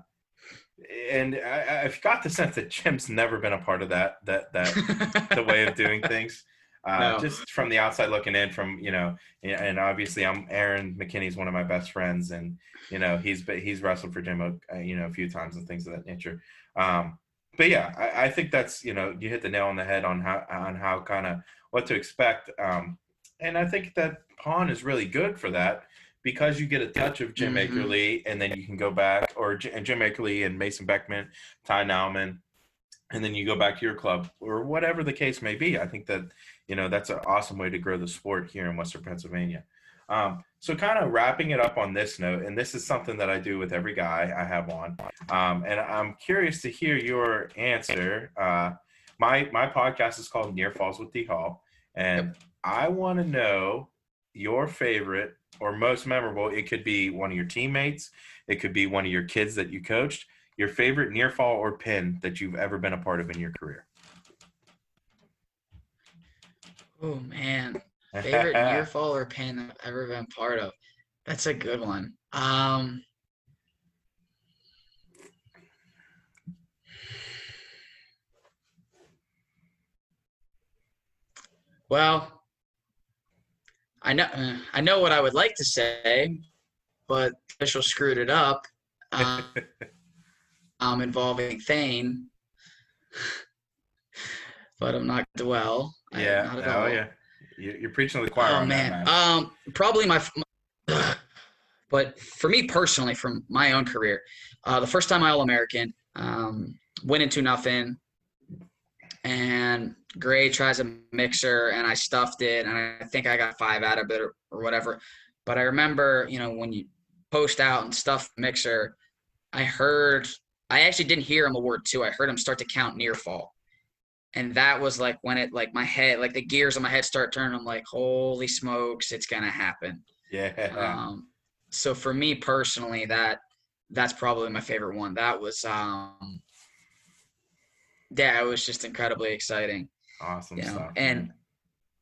and I, have got the sense that Jim's never been a part of that. That that the way of doing things. Uh, no. Just from the outside looking in, from you know, and obviously I'm Aaron McKinney's one of my best friends, and you know he's but he's wrestled for Jim, uh, you know, a few times and things of that nature. Um, but yeah, I, I, think that's you know you hit the nail on the head on how on how kind of what to expect, um, and I think that Pawn is really good for that because you get a touch of Jim mm-hmm. Akerly, and then you can go back or and Jim Akerly and Mason Beckman, Ty Nauman, and then you go back to your club or whatever the case may be. I think that you know that's an awesome way to grow the sport here in Western Pennsylvania. Um, so kind of wrapping it up on this note, and this is something that I do with every guy I have on, um, and I'm curious to hear your answer. Uh, my my podcast is called Near Falls with D Hall, and yep. I want to know your favorite or most memorable. It could be one of your teammates, it could be one of your kids that you coached. Your favorite near fall or pin that you've ever been a part of in your career. Oh man, favorite near fall or pin I've ever been part of. That's a good one. Um, well, I know uh, I know what I would like to say, but official screwed it up. Um, um, involving Thane, but I'm not dwell. Yeah. oh, all. yeah. You're preaching to the choir. Oh man. That, man. Um, probably my. But for me personally, from my own career, uh, the first time I All American, um, went into nothing, and Grey tries a mixer, and I stuffed it, and I think I got five out of it or, or whatever. But I remember, you know, when you post out and stuff mixer, I heard I actually didn't hear him a word too. I heard him start to count near fall and that was like when it like my head like the gears on my head start turning i'm like holy smokes it's gonna happen. Yeah. Um so for me personally that that's probably my favorite one. That was um yeah it was just incredibly exciting. Awesome you know? stuff and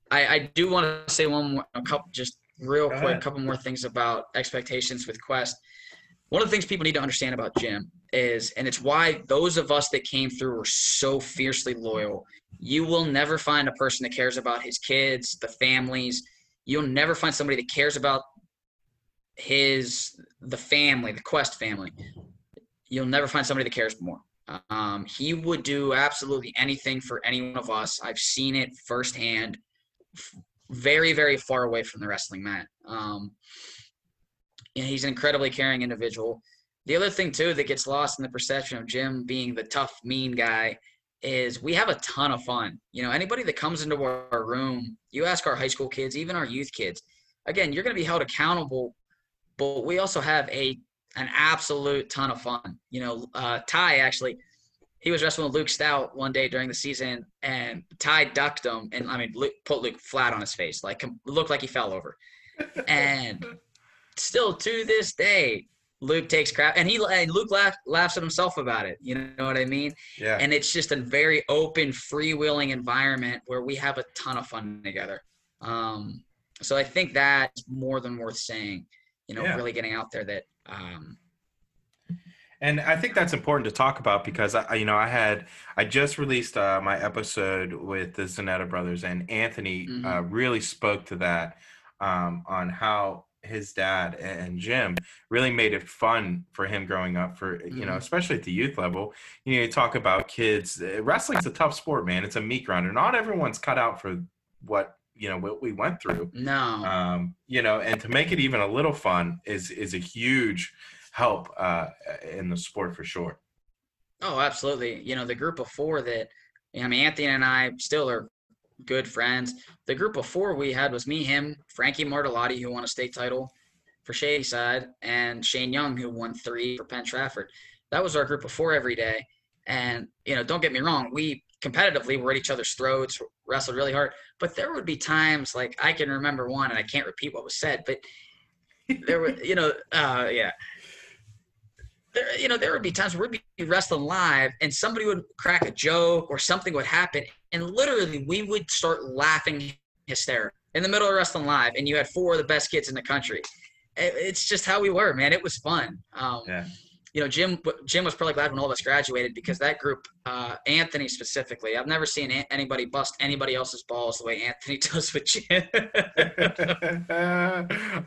i i do want to say one more a couple just real Go quick ahead. couple more things about expectations with quest. One of the things people need to understand about Jim is, and it's why those of us that came through were so fiercely loyal. You will never find a person that cares about his kids, the families. You'll never find somebody that cares about his the family, the Quest family. You'll never find somebody that cares more. Um, he would do absolutely anything for any one of us. I've seen it firsthand, very, very far away from the wrestling mat. Um, he's an incredibly caring individual. The other thing too that gets lost in the perception of Jim being the tough, mean guy is we have a ton of fun. You know, anybody that comes into our room, you ask our high school kids, even our youth kids, again, you're going to be held accountable, but we also have a an absolute ton of fun. You know, uh, Ty actually, he was wrestling with Luke Stout one day during the season, and Ty ducked him, and I mean, Luke, put Luke flat on his face, like looked like he fell over, and still to this day, Luke takes crap, and he and Luke laugh, laughs at himself about it. You know what I mean? Yeah. And it's just a very open, freewheeling environment where we have a ton of fun together. Um, so I think that's more than worth saying. You know, yeah. really getting out there that um, And I think that's important to talk about because I, you know, I had I just released uh, my episode with the Zanetta brothers, and Anthony Mhm. uh, really spoke to that um, on how his dad and Jim really made it fun for him growing up. For you know, Mhm. especially at the youth level, you know, you talk about kids. uh, Wrestling's a tough sport, man. It's a meat grinder. Not everyone's cut out for what you know what we went through No. um, you know, and to make it even a little fun is is a huge help uh, in the sport for sure. Oh, absolutely. You know, the group of four that, I mean, Anthony and I still are good friends. The group of four we had was me, him, Frankie Martellotti, who won a state title for Shadyside, and Shane Young, who won three for Penn Trafford. That was our group of four every day. And, you know, don't get me wrong, we competitively were at each other's throats, wrestled really hard. But there would be times like I can remember one, and I can't repeat what was said, but there were, you know, uh, yeah there, you know, there would be times where we'd be wrestling live and somebody would crack a joke or something would happen, and literally we would start laughing hysterical in the middle of wrestling live, and you had four of the best kids in the country. It- It's just how we were, man. It was fun. Um, Yeah. You know, Jim. Jim was probably glad when all of us graduated because that group, uh, Anthony specifically, I've never seen an- anybody bust anybody else's balls the way Anthony does with Jim.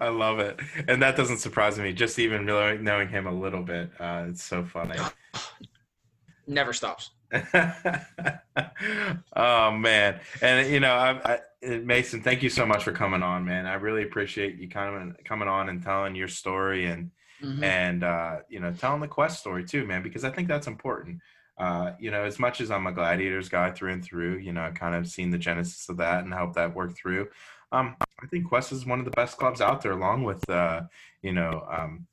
I love it, and that doesn't surprise me. Just even knowing him a little bit, uh, it's so funny. Never stops. oh man, and you know, I, I, Mason, thank you so much for coming on, man. I really appreciate you coming coming on and telling your story and Mhm. and uh, you know telling the quest story too man because i think that's important. Uh, you know as much as i'm a gladiators guy through and through you know i kind of seen the genesis of that and helped that work through. Um, i think quest is one of the best clubs out there along with uh, you know um,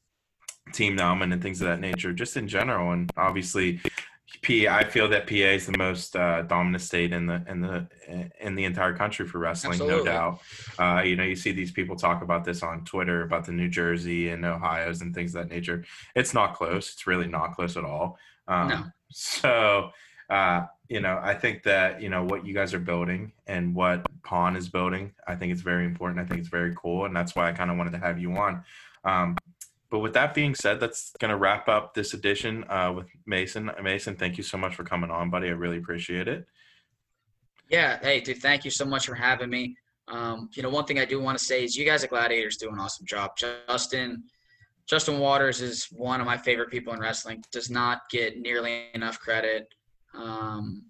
team Nauman and things of that nature just in general. And obviously PA, I feel that PA is the most uh, dominant state in the in the in the entire country for wrestling, no doubt. Uh, you know, you see these people talk about this on Twitter about the New Jersey and Ohio's and things of that nature. It's not close. It's really not close at all. Um, No. So, uh, you know, I think that you know what you guys are building and what Pawn is building. I think it's very important. I think it's very cool, and that's why I kind of wanted to have you on. Um, but with that being said, that's going to wrap up this edition uh, with Mason. Mason, thank you so much for coming on, buddy. I really appreciate it. Yeah. Hey, dude, thank you so much for having me. Um, you know, one thing I do want to say is you guys at Gladiators do an awesome job. Justin, Justin Waters is one of my favorite people in wrestling. Does not get nearly enough credit. Um,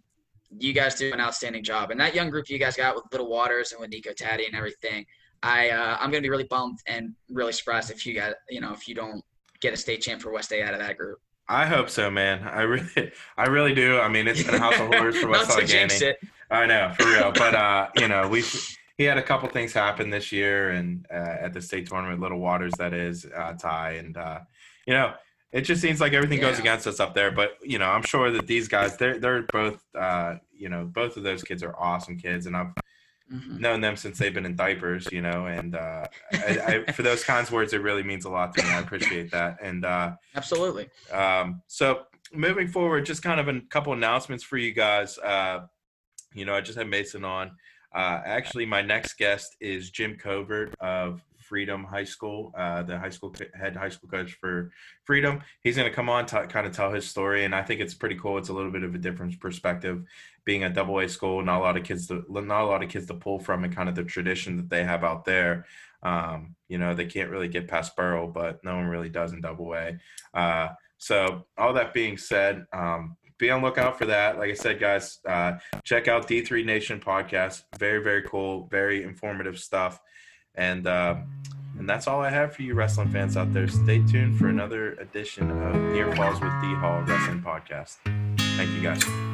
you guys do an outstanding job, and that young group you guys got with Little Waters and with Nico Taddy and everything. I uh, I'm gonna be really bummed and really surprised if you got you know if you don't get a state champ for West A out of that group. I hope so, man. I really, I really do. I mean, it's been a house of horrors for West Allegheny. I know, for real. But uh, you know, we he had a couple things happen this year, and uh, at the state tournament, Little Waters, that is, uh, Ty, and uh, you know, it just seems like everything goes against us up there. But you know, I'm sure that these guys, they're they're both, uh, you know, both of those kids are awesome kids, and I've Mhm. known them since they've been in diapers, you know, and uh, I, I, for those kinds of words, it really means a lot to me. I appreciate that, and. Uh, Absolutely. um, so moving forward, just kind of a couple announcements for you guys. Uh, you know, I just had Mason on. Uh, actually, my next guest is Jim Covert of Freedom High School, uh, the high school head high school coach for Freedom. He's going to come on to kind of tell his story, and I think it's pretty cool. It's a little bit of a different perspective, being a double A school, not a lot of kids, to, not a lot of kids to pull from, and kind of the tradition that they have out there. Um, you know, they can't really get past Burrell, but no one really does in double A. Uh, so all that being said, um, be on lookout for that. Like I said, guys, uh, check out D3 Nation podcast. Very, very cool, very informative stuff. And uh, and that's all I have for you wrestling fans out there. Stay tuned for another edition of Near Falls with D Hall Wrestling Podcast. Thank you guys.